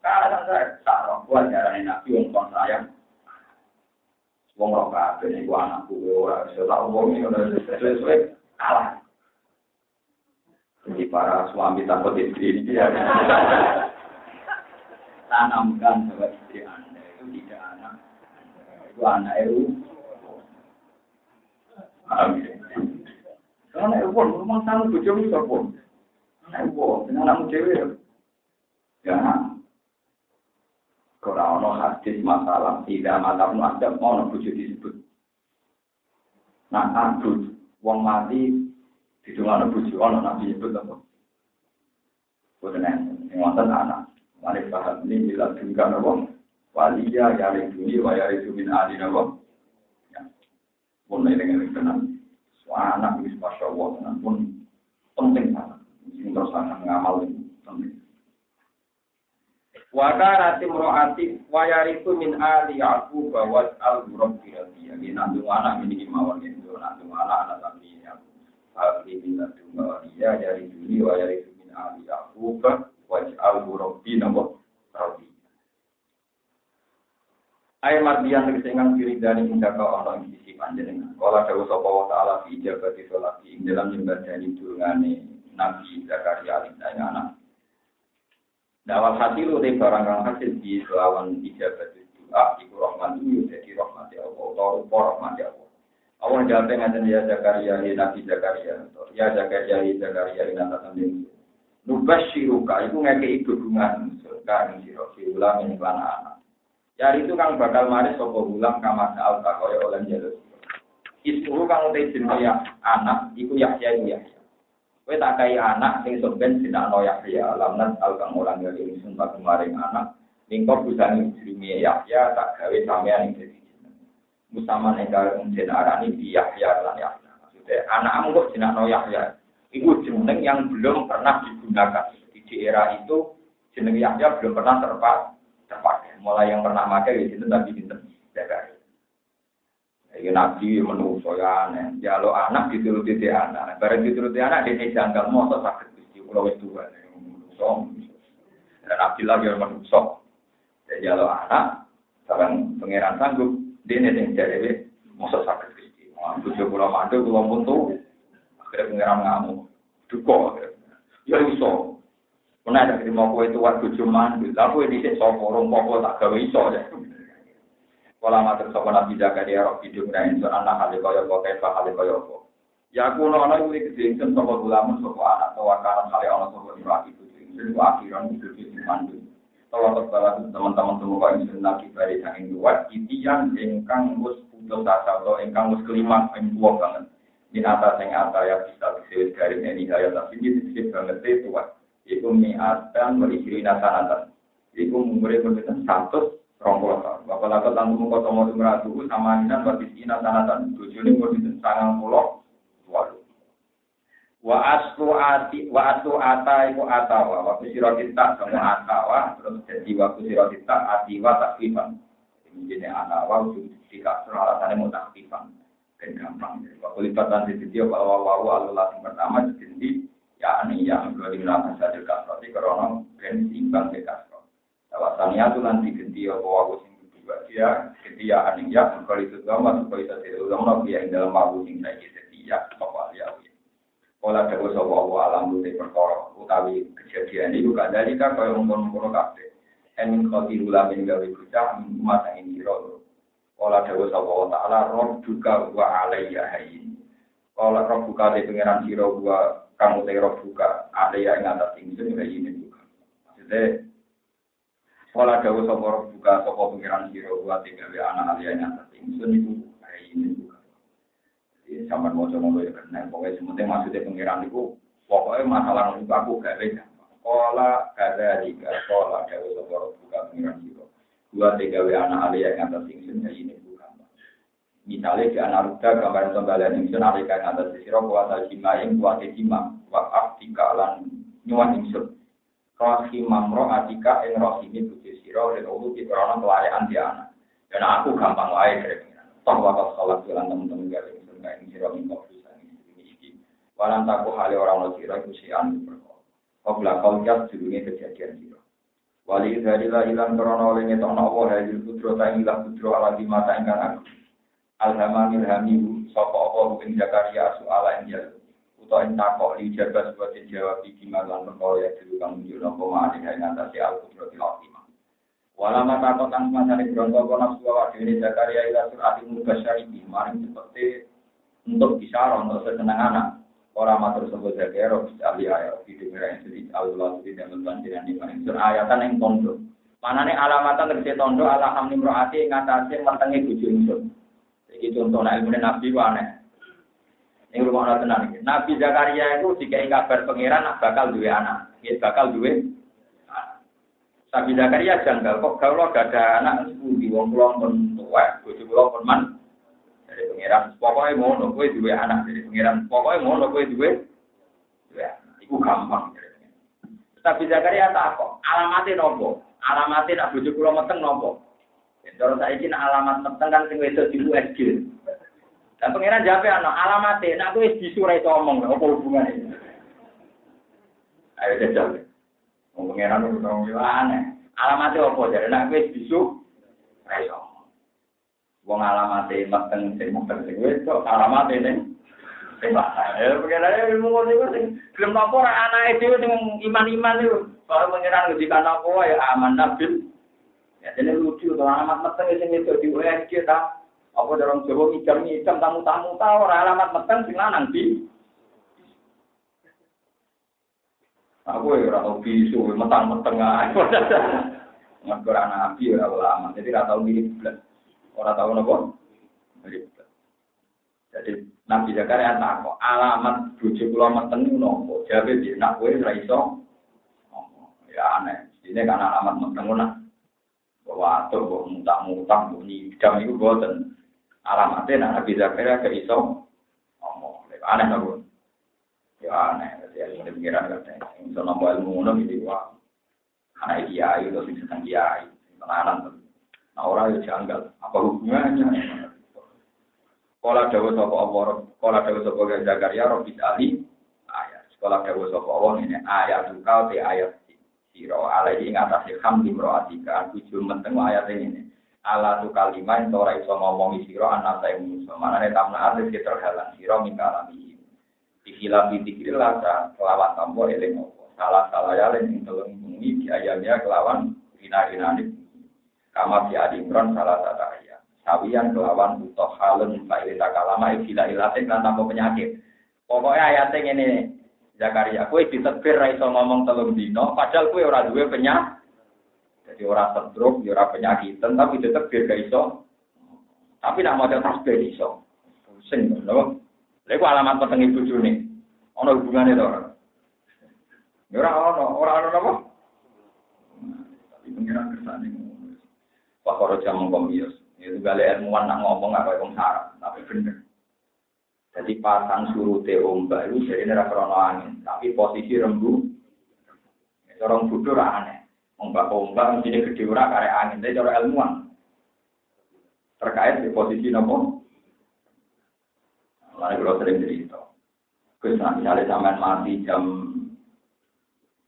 Karena saya tak roh buat jarane nabi wong kon sayang. Wong roh kabeh niku anakku ora iso tak wong iki ora sesuai kalah. Jadi para suami takut istri ini ya. Tanamkan bahwa istri Anda itu tidak anak. Itu anak itu. Amin. Karena itu pun, rumah sama bujuk itu pun. Anak itu, dengan anak cewek. Ya, kalau ono hadis masalah tidak mata ada ono bujuk disebut. Nah, abdul, wong mati di dalam bujuk ono nabi sebut apa? Bukan yang wonten anak. Mari paham ini bila juga nopo. Waliya yari dunia wa yari min adi nopo. Ya, ini dengan kenal. Anak ini masya Allah, pun penting banget. Ini terus akan ngamal ini penting. Waka rati mroati wayariku min ali aku bawa al buruk dirati ya ini nandung anak ini mawon itu nandung anak anak tapi ya ali min nandung bawa dia dari duni wayariku min ali aku bawa al buruk di Air mardian tegese ingkang diridani hingga ka ana ing sisi panjenengan. Kala dawuh sapa wa taala fi ijabati sholati ing dalam nyembadani durungane Nabi Zakaria alaihi anak. Dawal hasil udah barang kang hasil di selawan ijabat doa iku rahmat itu jadi rahmat ya Allah atau rupa rahmat ya Allah. Allah jawab ngaten ya Zakaria ya Nabi Zakaria ya Zakaria ya Zakaria ing atasan dene. Nubasyiruka iku ngekei dukungan surga ing sira ulang ing anak. Ya itu kang bakal mari sapa ulang kamar al takoy oleh jalur. Ismu kang utek jenenge ya anak iku Yahya iku Yahya. Kowe tak kai anak sing soben sinakno Yahya, lamnat al kang ora gawe ingsun tak kemaring anak, ningko busane jenenge Yahya tak gawe sampean ing dadi jeneng. Musaman enggal jeneng arani di Yahya lan Yahya. Maksudnya anakmu kok sinakno Yahya. Iku jeneng yang belum pernah digunakan. Di era itu jeneng Yahya belum pernah terpakai. Mulai yang pernah pakai di situ Nabi Binten. Zakaria. Iki nabi menungso ya aneh. Ya lo anak dituruti di anak. Bareng dituruti anak dia janggal motor sakit di pulau itu kan. Menungso. Dan Abdillah yang menungso. Jadi ya lo anak. Sekarang pangeran sanggup. Dia nih yang jadi motor sakit di. Tujuh pulau mandu pulau buntu. Akhirnya pangeran ngamuk. Duko. Ya iso. Mana ada terima itu waktu cuma lalu ini sih soporong pokok tak gawe iso ya. Kala matur sapa Nabi Zakaria roh hidup ra insun anak hale kaya apa kae hale kaya apa. Ya kuno ana kuwi gedhe ingsun sapa ulama sapa anak tawa kana hale ana sapa ira itu ingsun akhiran hidup iki mandu. Tawa terbalas teman-teman semua kok ingsun lagi bari saking luar itian ingkang wis putus asa atau ingkang wis kelima tuwa banget. Atas yang ada ya bisa disebut garing ini kaya tapi ini disebut banget itu Iku mi'atan berisi nasanatan. Iku umurnya berbeda satu rongkol Bapak lakukan tanpa muka tomo sumratu sama inan berarti ina. Tujuh ini berbeda sangang walu. Wa aslu ati wa aslu ata iku atawa. Waktu siro kita semua atawa terus jadi waktu siro kita atiwa takfifan. Ini jenis atawa jika alasannya mau takfifan. Dan gampang. Waktu lipatan di video kalau wawu alulah pertama jadi ya ini yang kedua dinamakan saja kasroti karena ben imbang ke kasrot. Tawasania itu nanti ganti apa wawu sing kedua dia setia aning ya kalau itu gambar supaya itu tidak ulama dia yang dalam wawu sing saya setia apa ya. Kala dawa sapa wa alam te perkara utawi kejadian itu kadari ka kaya ngono-ngono kabeh. En khoti ulamin gawe bocah masa ini ro. Kala dawa sapa wa taala rob duka wa alayya hayyin. Kala rob buka te pangeran sira wa kamu te rob buka alayya ing atas ingsun hayyin juga. Maksudnya Kala dawa sapa rob buka sapa pangeran sira wa te gawe anak alayya ing atas ingsun iku hayyin juga. Jadi sama mau coba ya kena. Pokoknya sementing maksudnya pengiran itu pokoknya masalah untuk aku gak beda. Kola kada jika kola dawa sopor buka pengiran itu. Dua tiga anak alia yang atas ingsun ya ini. Misalnya di anak ruda gambaran kembalian ingsun alika yang atas sisiro kuasa jima yang kuasa jima wakaf dikalan nyuan ingsun. Rohi mamro adika yang rohi ini buji siro dan ulu di korona kelayaan di anak. Dan aku gampang wae dari pengiran. Toh wakaf sholat jalan teman-teman gak enggak ini sira min kok bisa ini iki. Walan taku hale orang lo sira iku si anu. Kobla kau jas judulnya kejadian sira. Wali dari lah ilang krono oleh ngetok nopo hajil putro ta ilang putro di mata ingkang aku. Alhama milhami sapa apa ing Zakaria soala ing jal. Uta ing takok li jaga sebuah jawab iki malan perkara ya dulu kang nopo ma'ani ing ngatasi al putro tilawati. Walama takok kang masane bronto kono nafsu awak dhewe Zakaria ila surati mubasyaribi maring seperti untuk bicara untuk sesenang anak. Orang matur sebut Zakaria roh ahli ayat di dengar yang sedih Allah tidak membantiran di maring sur ayatan yang tondo. Manane alamatan tegese tondo ala hamni mroati ngatasi mentengi bojo. Iki contoh ilmu Nabi aneh. Ini rumah tenang. Nabi Zakaria itu dikai kabar pangeran bakal duwe anak. Dia bakal duwe Nabi Zakaria janggal kok kalau gak ada anak sepuluh wong pulau pun tua, bojo pulau pun man dari pangeran. Pokoknya mau nopo duwe anak dari pangeran. Pokoknya mau nopo duwe Ya, itu gampang. Tapi Zakaria tak kok. Alamatnya nopo. Alamatnya nak bojo kula meteng nopo. Kalau saya ini alamat meteng kan sing wedok di USG. Dan pangeran jawab ana alamatnya nak kowe disurai ngomong apa hubungannya. Ayo jajal. Wong pangeran itu aneh. Alamatnya apa jadi nak kowe bisu ayo. Wong alamatnya meteng sing meteng sing wedok alamatnya ning Ya, pengiran ilmu ngono iku sing gelem napa ora anake dhewe sing iman-iman iku. Kalau pengiran ngendikan apa ya aman nabil. Ya dene lucu to alamat meteng sing itu di USG ta. Apa dorong Jawa ngidam-ngidam tamu-tamu ta ora alamat meteng sing lanang di. Aku ya ora tau bisu metang-meteng ae. Ngaku ora nabi ora ulama. Jadi ora tau mirip blas. Ora tau napa? Mirip Jadi Nabi Zakaria takok alamat bojo kula meten nopo? Jawabe dia nak kowe ora iso. Ya aneh. Ini kan alamat meten ngono. Bahwa atau kok mutak-mutak bunyi jam itu boten. Alamatnya nak Nabi Zakaria ke iso. Ngomong. Aneh nopo? Ya aneh. Jadi ada pikiran katanya. Iso nopo ilmu ngono gitu wah. Anak kiai sing sedang kiai. Tenanan. Nah orang itu janggal. Apa hubungannya? Sekolah dawa sapa Allah, sekolah dawa sapa Zakaria Robi Ali ayat. Sekolah dawa sapa Allah ini ayat kau te ayat siro alaihi ing atase hamdi mroatika tujuh menteng ayat ini. Ala tu kalimah yang ora iso ngomongi siro anak saya musuh. Mana nih tamna artis terhalang siro mingkalami. Dikila dikil lasa kelawan tambo eling Salah salah ya lain telung bumi di ayamnya kelawan ina ina Kamar si Adi Imran salah satu sawian kelawan butuh halun faile takalama ikilah ilatin tanpa penyakit. Pokoknya ayatnya ini Zakaria, kue ditebir raiso ngomong telung dino, padahal kue ora duwe penyakit. Jadi orang stroke, ya ora penyakit, tapi ditebir gak iso. Tapi nak model tasbih iso. Pusing. Lha ku alamat petengi bojone. Ana hubungane to ora? Ya ora ana, ora ana napa? Tapi pengiran ngono. Pak Koro jam komius. Itu kali ilmuwan nak ngomong apa yang sarap, tapi bener. Jadi pasang surute ombak itu jadi nera krono angin, tapi posisi rembu, orang bodoh aneh. Ombak ombak mesti gede ora kare angin, tapi cara ilmuwan terkait di posisi nopo. Lalu kalau sering cerita, Gus nanti misalnya sampean mati jam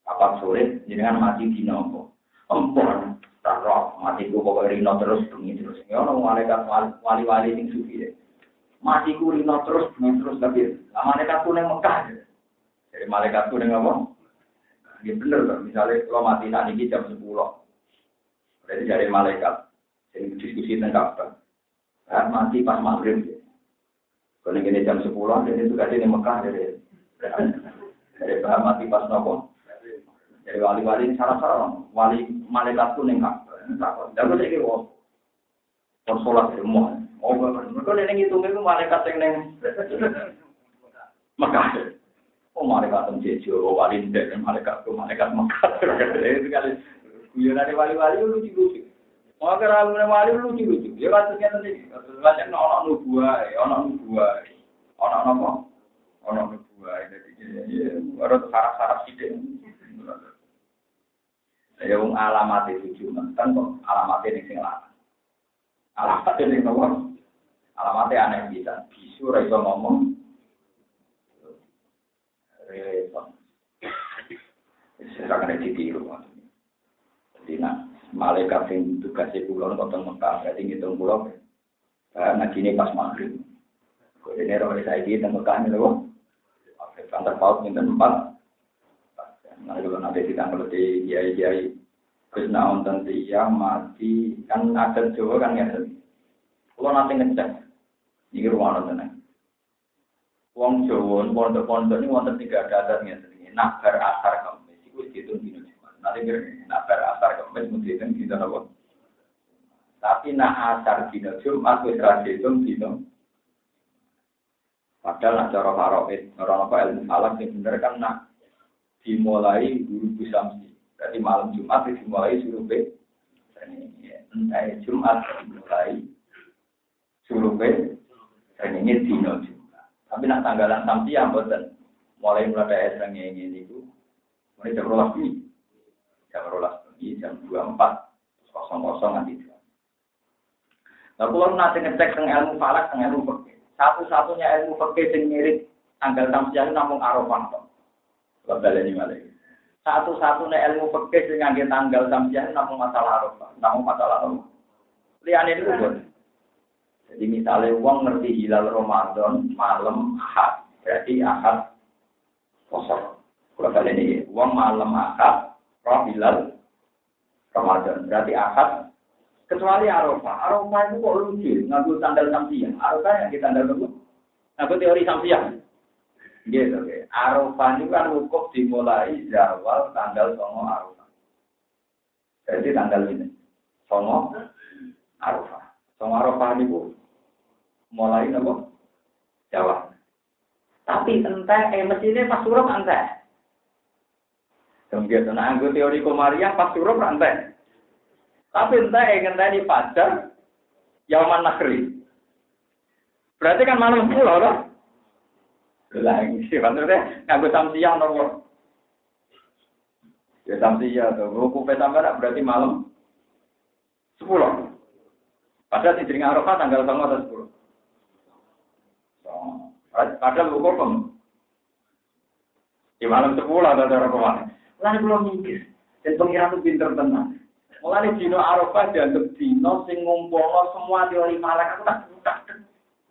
apa sore, jangan mati di nopo. Empon, roh matiku pokoknya rino terus bengi terus ya ono malaikat wali-wali sing sufi ya matiku rino terus bengi terus tapi lah malaikatku neng Mekah. Ya jadi malaikatku neng apa? Ya bener kan misalnya kalau mati saat ini jam sepuluh. Berarti dari malaikat. Jadi diskusi tentang apa ya, mati pas maghrib. Kalau ini jam sepuluh jadi itu di Mekah jadi dari bahan mati pas nopo. Dari wali-wali sarang-sarang wali malaikat pun yang Jangan saya kira Kon sholat semua. Oh, mereka neng itu itu malaikat yang neng Mekah. Oh, malaikat yang jejo, oh, wali ndek, malaikat tuh malaikat Mekah. Itu kali guyonan wali-wali lucu-lucu. Mau kira wali lucu-lucu. Ya kasusnya nanti, kasus banyak ono nubuah, ono nubuah, ono apa? Ono nubuah. Jadi, ya, baru saraf-saraf sidik. Ya wong alamat itu cuma kan kok alamat ini sing lanang. Alamat ini nopo? Alamatnya aneh bisa. Bisu ra iso ngomong. Repot. Saya kena ditiru. Jadi nah, malaikat sing tugasnya pulau kok teng Mekah, berarti ngitung pulau. Nah, gini pas maghrib. Kok ini roh saya di Mekah ini loh. Kantor paut minta empat. Nah, kalau nanti kita ngerti kiai-kiai Terus naon tentu iya mati kan ada Jawa kan ya. Kalau nanti ngecek, ini rumah nonton Wong Jawa pondok-pondok ini wonten tiga adatnya sedikit. Nak bar asar kemis itu dihitung dino Jumat. Nanti nak bar asar kemis mesti dihitung dino apa? Tapi nak asar dino Jumat wis ra dihitung dino. Padahal nak cara faroid, orang apa ilmu falak yang bener kan nak dimulai guru samsi. Berarti malam Jumat dimulai surupé. Entah Jumat dimulai surupé. Dan ini dino Jumat. Tapi nak tanggalan sampai yang boten mulai mulai esreng ini itu mulai jam rolas ini, jam rolas ini jam dua empat kosong kosong nanti itu. Nah, kalau nanti ngecek tentang ilmu falak, tentang ilmu fakir, satu-satunya ilmu fakir yang mirip tanggal samsiah namun arafah. Kalau baleni malah. Satu-satunya ilmu fakir yang ngangge tanggal samsiah namun masalah arafah, namun masalah arafah. Lihat ini dulu. Jadi misalnya uang ngerti hilal Ramadan malam ahad, berarti ahad kosong. Kalau kalian ini uang malam ahad, roh hilal Ramadan, berarti ahad kecuali Arafah. Arafah itu kok lucu, ngaku tanggal samsiah. Arafah yang kita tanggal dulu, ngaku teori samsiah. Gitu. Arafah itu kan wukuf dimulai zawal tanggal songo Arafah. Jadi tanggal ini, songo Arafah. Songo Arafah itu mulai nopo Jawa. Tapi entah eh mesinnya pas suruh entah. Kemudian nah anggo teori komariah pas suruh entah. Tapi entah eh ngenteni fajar Yaman Nakri. Berarti kan malam pulau loh. Lagi sih maksudnya nganggo samsiah nopo. Ya samsiah tuh. Ruku petamara berarti malam sepuluh. Padahal di Arafah tanggal tanggal sepuluh. Padahal hukum di malam sepuluh ada cara ke mana. Lalu belum mikir. Dan pengiran pinter tenang. Mulai dino Arafah dianggap dino sing ngumpul semua teori malak aku tak buka.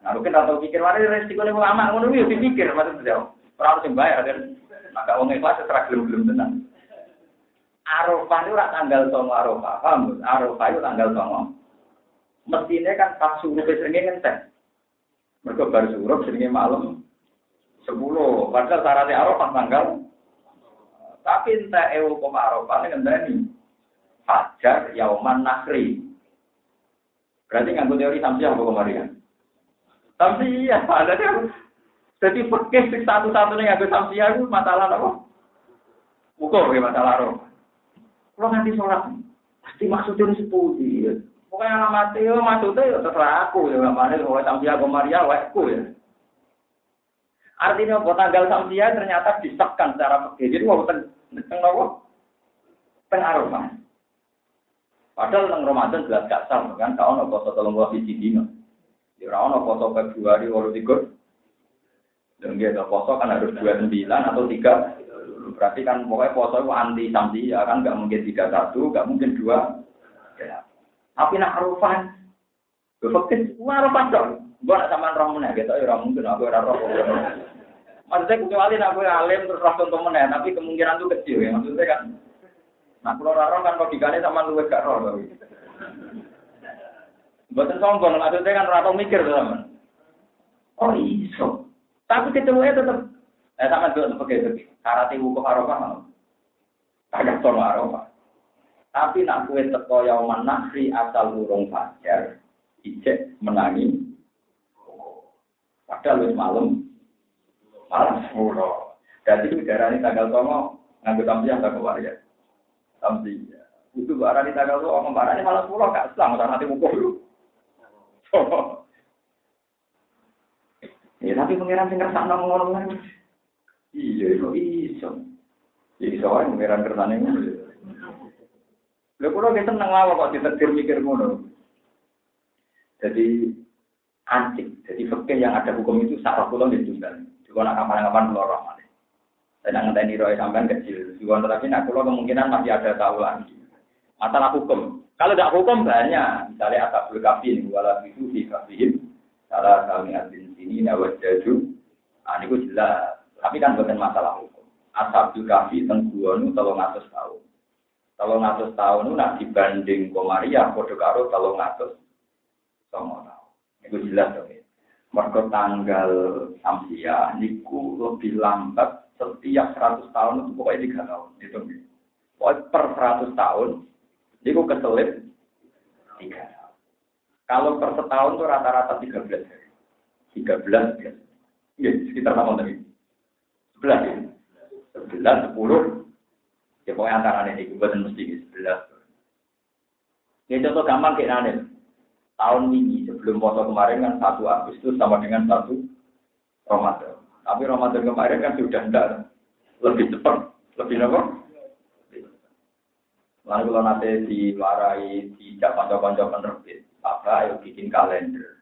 Nah, mungkin tahu pikir mari resiko ini ulama ngono yo dipikir maksudnya. Ora harus bayar kan. Maka wong ikhlas setelah belum-belum tenang. Arafah itu rak tanggal 9 Arafah. Paham? Arafah itu tanggal 9. Mestinya kan pas suruh sering ngenteng. Mereka baru suruh jenenge malam sepuluh. Padahal syaratnya Arafah tanggal. Tapi entah ewo koma Arafah ini ngenteni. Fajar Yauman Nakri. Berarti nganggo teori samsiah apa kemarin? Samsiah. Jadi, jadi fikih satu-satunya nganggo samsiah itu masalah apa? Bukan ya masalah Arafah. Kalau nanti sholat, pasti maksudnya sepuluh. Pokoknya alamat itu maksudnya ya terserah aku ya mana kalau samsia ke Maria wekku ya. Artinya buat tanggal samsia ternyata disahkan secara fikih. Jadi mau teng teng nopo teng aroma. Padahal teng Ramadan jelas gak sah kan kau nopo poso tolong gua biji dino. Ya ora ono poso Februari walu tiga. Dan dia poso kan harus dua sembilan atau tiga. Berarti kan pokoknya poso itu anti samsia kan nggak mungkin tiga satu, nggak mungkin dua. Ya. Tapi nak arufan, gue fakir, gue arufan dong. Gue nak sama orang mana, gitu, ya mungkin aku ora roh. Maksudnya kecuali aku alim terus roh contoh mana, tapi kemungkinan itu kecil ya. Maksudnya kan, nah kalau roh kan logikanya sama lu gak roh. Buatan sombong, maksudnya kan rata mikir teman. Oh iso. Tapi kecelurnya tetap, eh sama juga pakai karate wukuf arafah. Kagak tolong arafah. Tapi nak kue teko yauman nakri asal urung fajar, ijek menangi. Padahal wis malam, malam sepuluh. Jadi itu darah ini tanggal tongo, nganggo tamsiah tak ya. Tamsiah. Itu barang ini tanggal tongo, barang ini malam sepuluh, gak selang, nanti mukul. Ya tapi pengiran sing ngersakno ngono lagi. Iya, itu iso. Iso wae pengiran kersane ngono. Lha kula kita seneng lawa kok ditetir mikir ngono. Jadi anjing, jadi fakir yang ada hukum itu sarah kula di tunggal. Juga nak kapan-kapan keluar rahmat. Saya nggak ngenteni roy sampean kecil. Juga tapi nak kula kemungkinan masih ada tahu lagi. Masalah hukum. Kalau tidak hukum banyak. Misalnya asabul kafin, wala itu fi kafin. Salah kami adin sini nawat jaju. Nah, ini jelas. Tapi kan bukan masalah hukum. Asabul kafi tengguanu telung atus tahun. Telung atus tahun itu nak dibanding Komaria, kode karo telung atus sama tahun. Itu jelas dong. Mereka tanggal Samsia, niku lebih lambat setiap 100 tahun itu pokoknya 3 tahun. Itu Pokoknya per 100 tahun, niku keselip 3 tahun. Kalau per setahun itu rata-rata 13 hari. 13 ya. Iya, sekitar sama tadi. 11 ya. 11, 10. Ya pokoknya antara ini, bukan mesti 11. Ini contoh gampang kayak nanti tahun ini sebelum foto kemarin kan satu Agustus sama dengan satu Ramadan. Tapi Ramadan kemarin kan sudah tidak lebih cepat, lebih apa? Lalu kalau nanti diwarai di kanca-kanca penerbit, apa ayo bikin kalender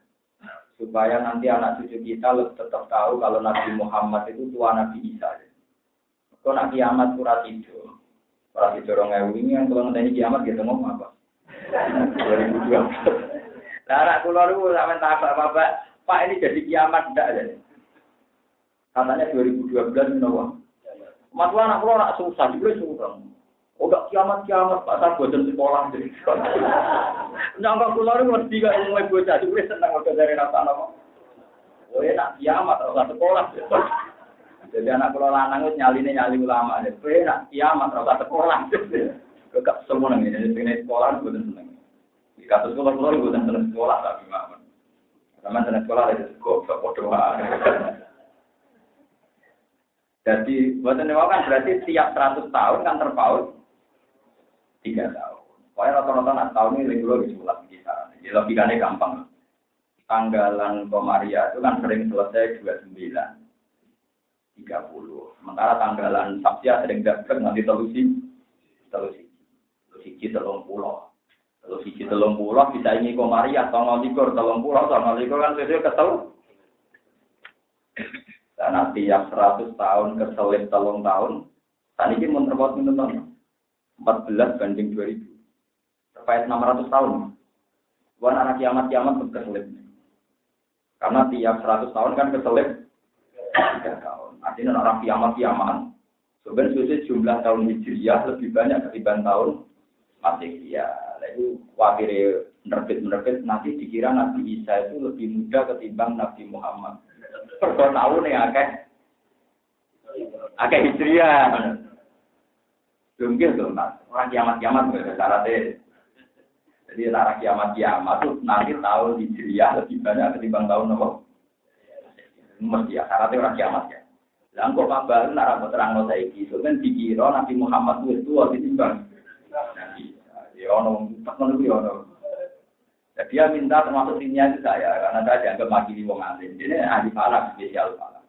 supaya nanti anak cucu kita tetap tahu kalau Nabi Muhammad itu tua Nabi Isa. Kalau Nabi kiamat surat itu, surat itu orang ini yang kalau nanti kiamat kita ngomong apa? 2012. Lah anak kula niku sampean takok Bapak, Pak ini jadi kiamat ndak ya? Katanya 2012 menapa? Mas anak nak susah, juga susah. Oh gak kiamat kiamat Pak saya bosan sekolah jadi. Nyangka niku mesti gak umum bocah, juga seneng udah dari rasa apa. Oh ya nak kiamat ora sekolah. Jadi anak kula lanang nyaline nyali ulama. Kowe nak kiamat ora sekolah. Gak semua nang ini sekolah boten seneng. Di kasus sekolah sekolah gue seneng sekolah tapi mah. Sama seneng sekolah itu goblok bodoh. Jadi buatan dewa kan berarti tiap 100 tahun kan terpaut tiga tahun. Pokoknya rata-rata enam tahun ini lebih di sebelah kita. Jadi ya, logikanya gampang. Tanggalan Komaria itu kan sering selesai dua sembilan, tiga puluh. Sementara tanggalan Sabtia sering dapat nanti terusin, terusin, terusin telung pulau. Terus siji telung pulau bisa ini komaria atau ngolikur telung pulau atau ngolikur kan sesuai ketel. Dan nanti yang seratus tahun keselip telung tahun, tadi ini mau terbuat minum. 14 banding 2000. Terkait 600 tahun. bukan anak kiamat-kiamat berkeselip. Karena tiap 100 tahun kan keselip 3 tahun. Artinya orang kiamat-kiamat. Sebenarnya jumlah tahun hijriah lebih banyak ketimbang tahun masehi. Nah, Lalu wakil menerbit-menerbit nanti dikira Nabi Isa itu lebih muda ketimbang Nabi Muhammad. Perkara tahun ya akeh. Akeh hijriah. Dunggil tuh, orang kiamat-kiamat nggak syaratnya. Jadi arah kiamat-kiamat tuh nanti tahun hijriah lebih banyak ketimbang tahun apa? Mesti ya, syaratnya orang kiamat ya. Lah kok kabar nara terang saiki, so kan dikira Nabi Muhammad itu tua ditimbang Ya ono, ngono ya ono. Jadi dia minta termasuk timnya itu saya, karena saya dianggap makili wong alim. Jadi ahli falak, spesial falak.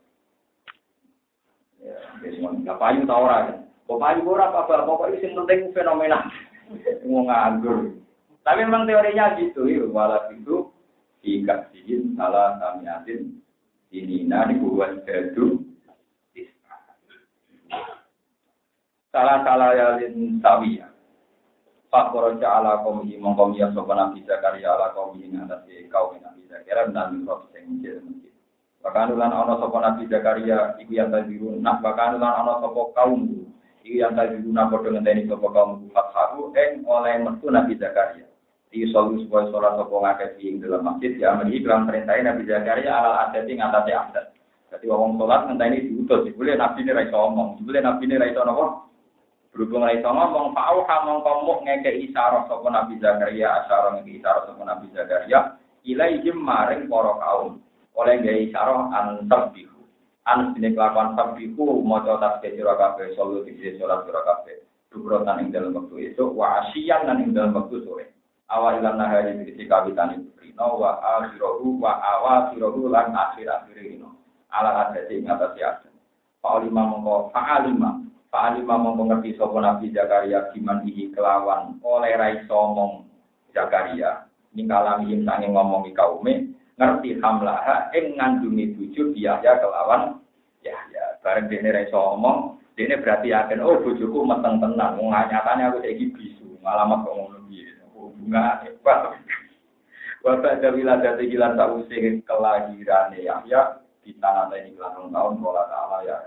Ya, semua nggak payu tau orang. Payu ora apa-apa, pokoknya sing penting fenomena. Mau nganggur. Tapi memang teorinya gitu, ya. Walau itu, jika sih salah samiatin, ini nanti buat jadu, salah-salah yalin sawiyah. Pak Koroja ala komihi mongkomi ya sopan Nabi Zakaria ala komihi ngatasi kaum Nabi Zakaria dan mikrob sing mungkin mungkin. Bahkan ulan ono sopan Nabi Zakaria iku yang tadi nah bahkan ulan ono sopo kaum yang tadi nah bodoh ngenteni sopo kaum fatharu eng oleh metu Nabi Zakaria. Di solu supaya sholat sopo ngakeh ing dalam masjid ya amri perintahnya Nabi Zakaria ala aseti ngatasi aset. Jadi wong sholat ngenteni diutus, boleh Nabi ini raiso omong, boleh Nabi ini raiso nopo Berhubung sama ngomong Pak kamu kamu ngeke isyarat sopo Nabi Zakaria, asyara ngeke isyarat sopo Nabi Zakaria, ilaihim maring poro kaum. Oleh ngeke isyarat antar bihu. An sini kelakuan sabbihu, moco tasbih sira kabeh, solu tikse sholat sira kabeh. Dukrotan ing dalam waktu itu, wa asyian dan ing dalam waktu sore. Awal ilan nahari berisi kawitan itu rino, wa akhirohu, wa awakhirohu, lan akhir-akhir rino. Ala adati ing atas yasin. Fa'alima mongko, fa'alima, Pak Alimah mau mengerti sopo Nabi Zakaria giman ihi kelawan oleh rai somong Zakaria. Ini kalami sange ngomongi kaume ngerti hamlaha ing ngandungi bojo ya kelawan Yahya. Bareng dene ra iso omong, dene berarti yakin oh bojoku meteng tenan. Wong nyatane aku saiki bisu, malah kok ngono piye. Bunga hebat. Bapak Dawila dari gilan tak usir kelahirane ya di tanah ini kelan tahun bola ta'ala ya.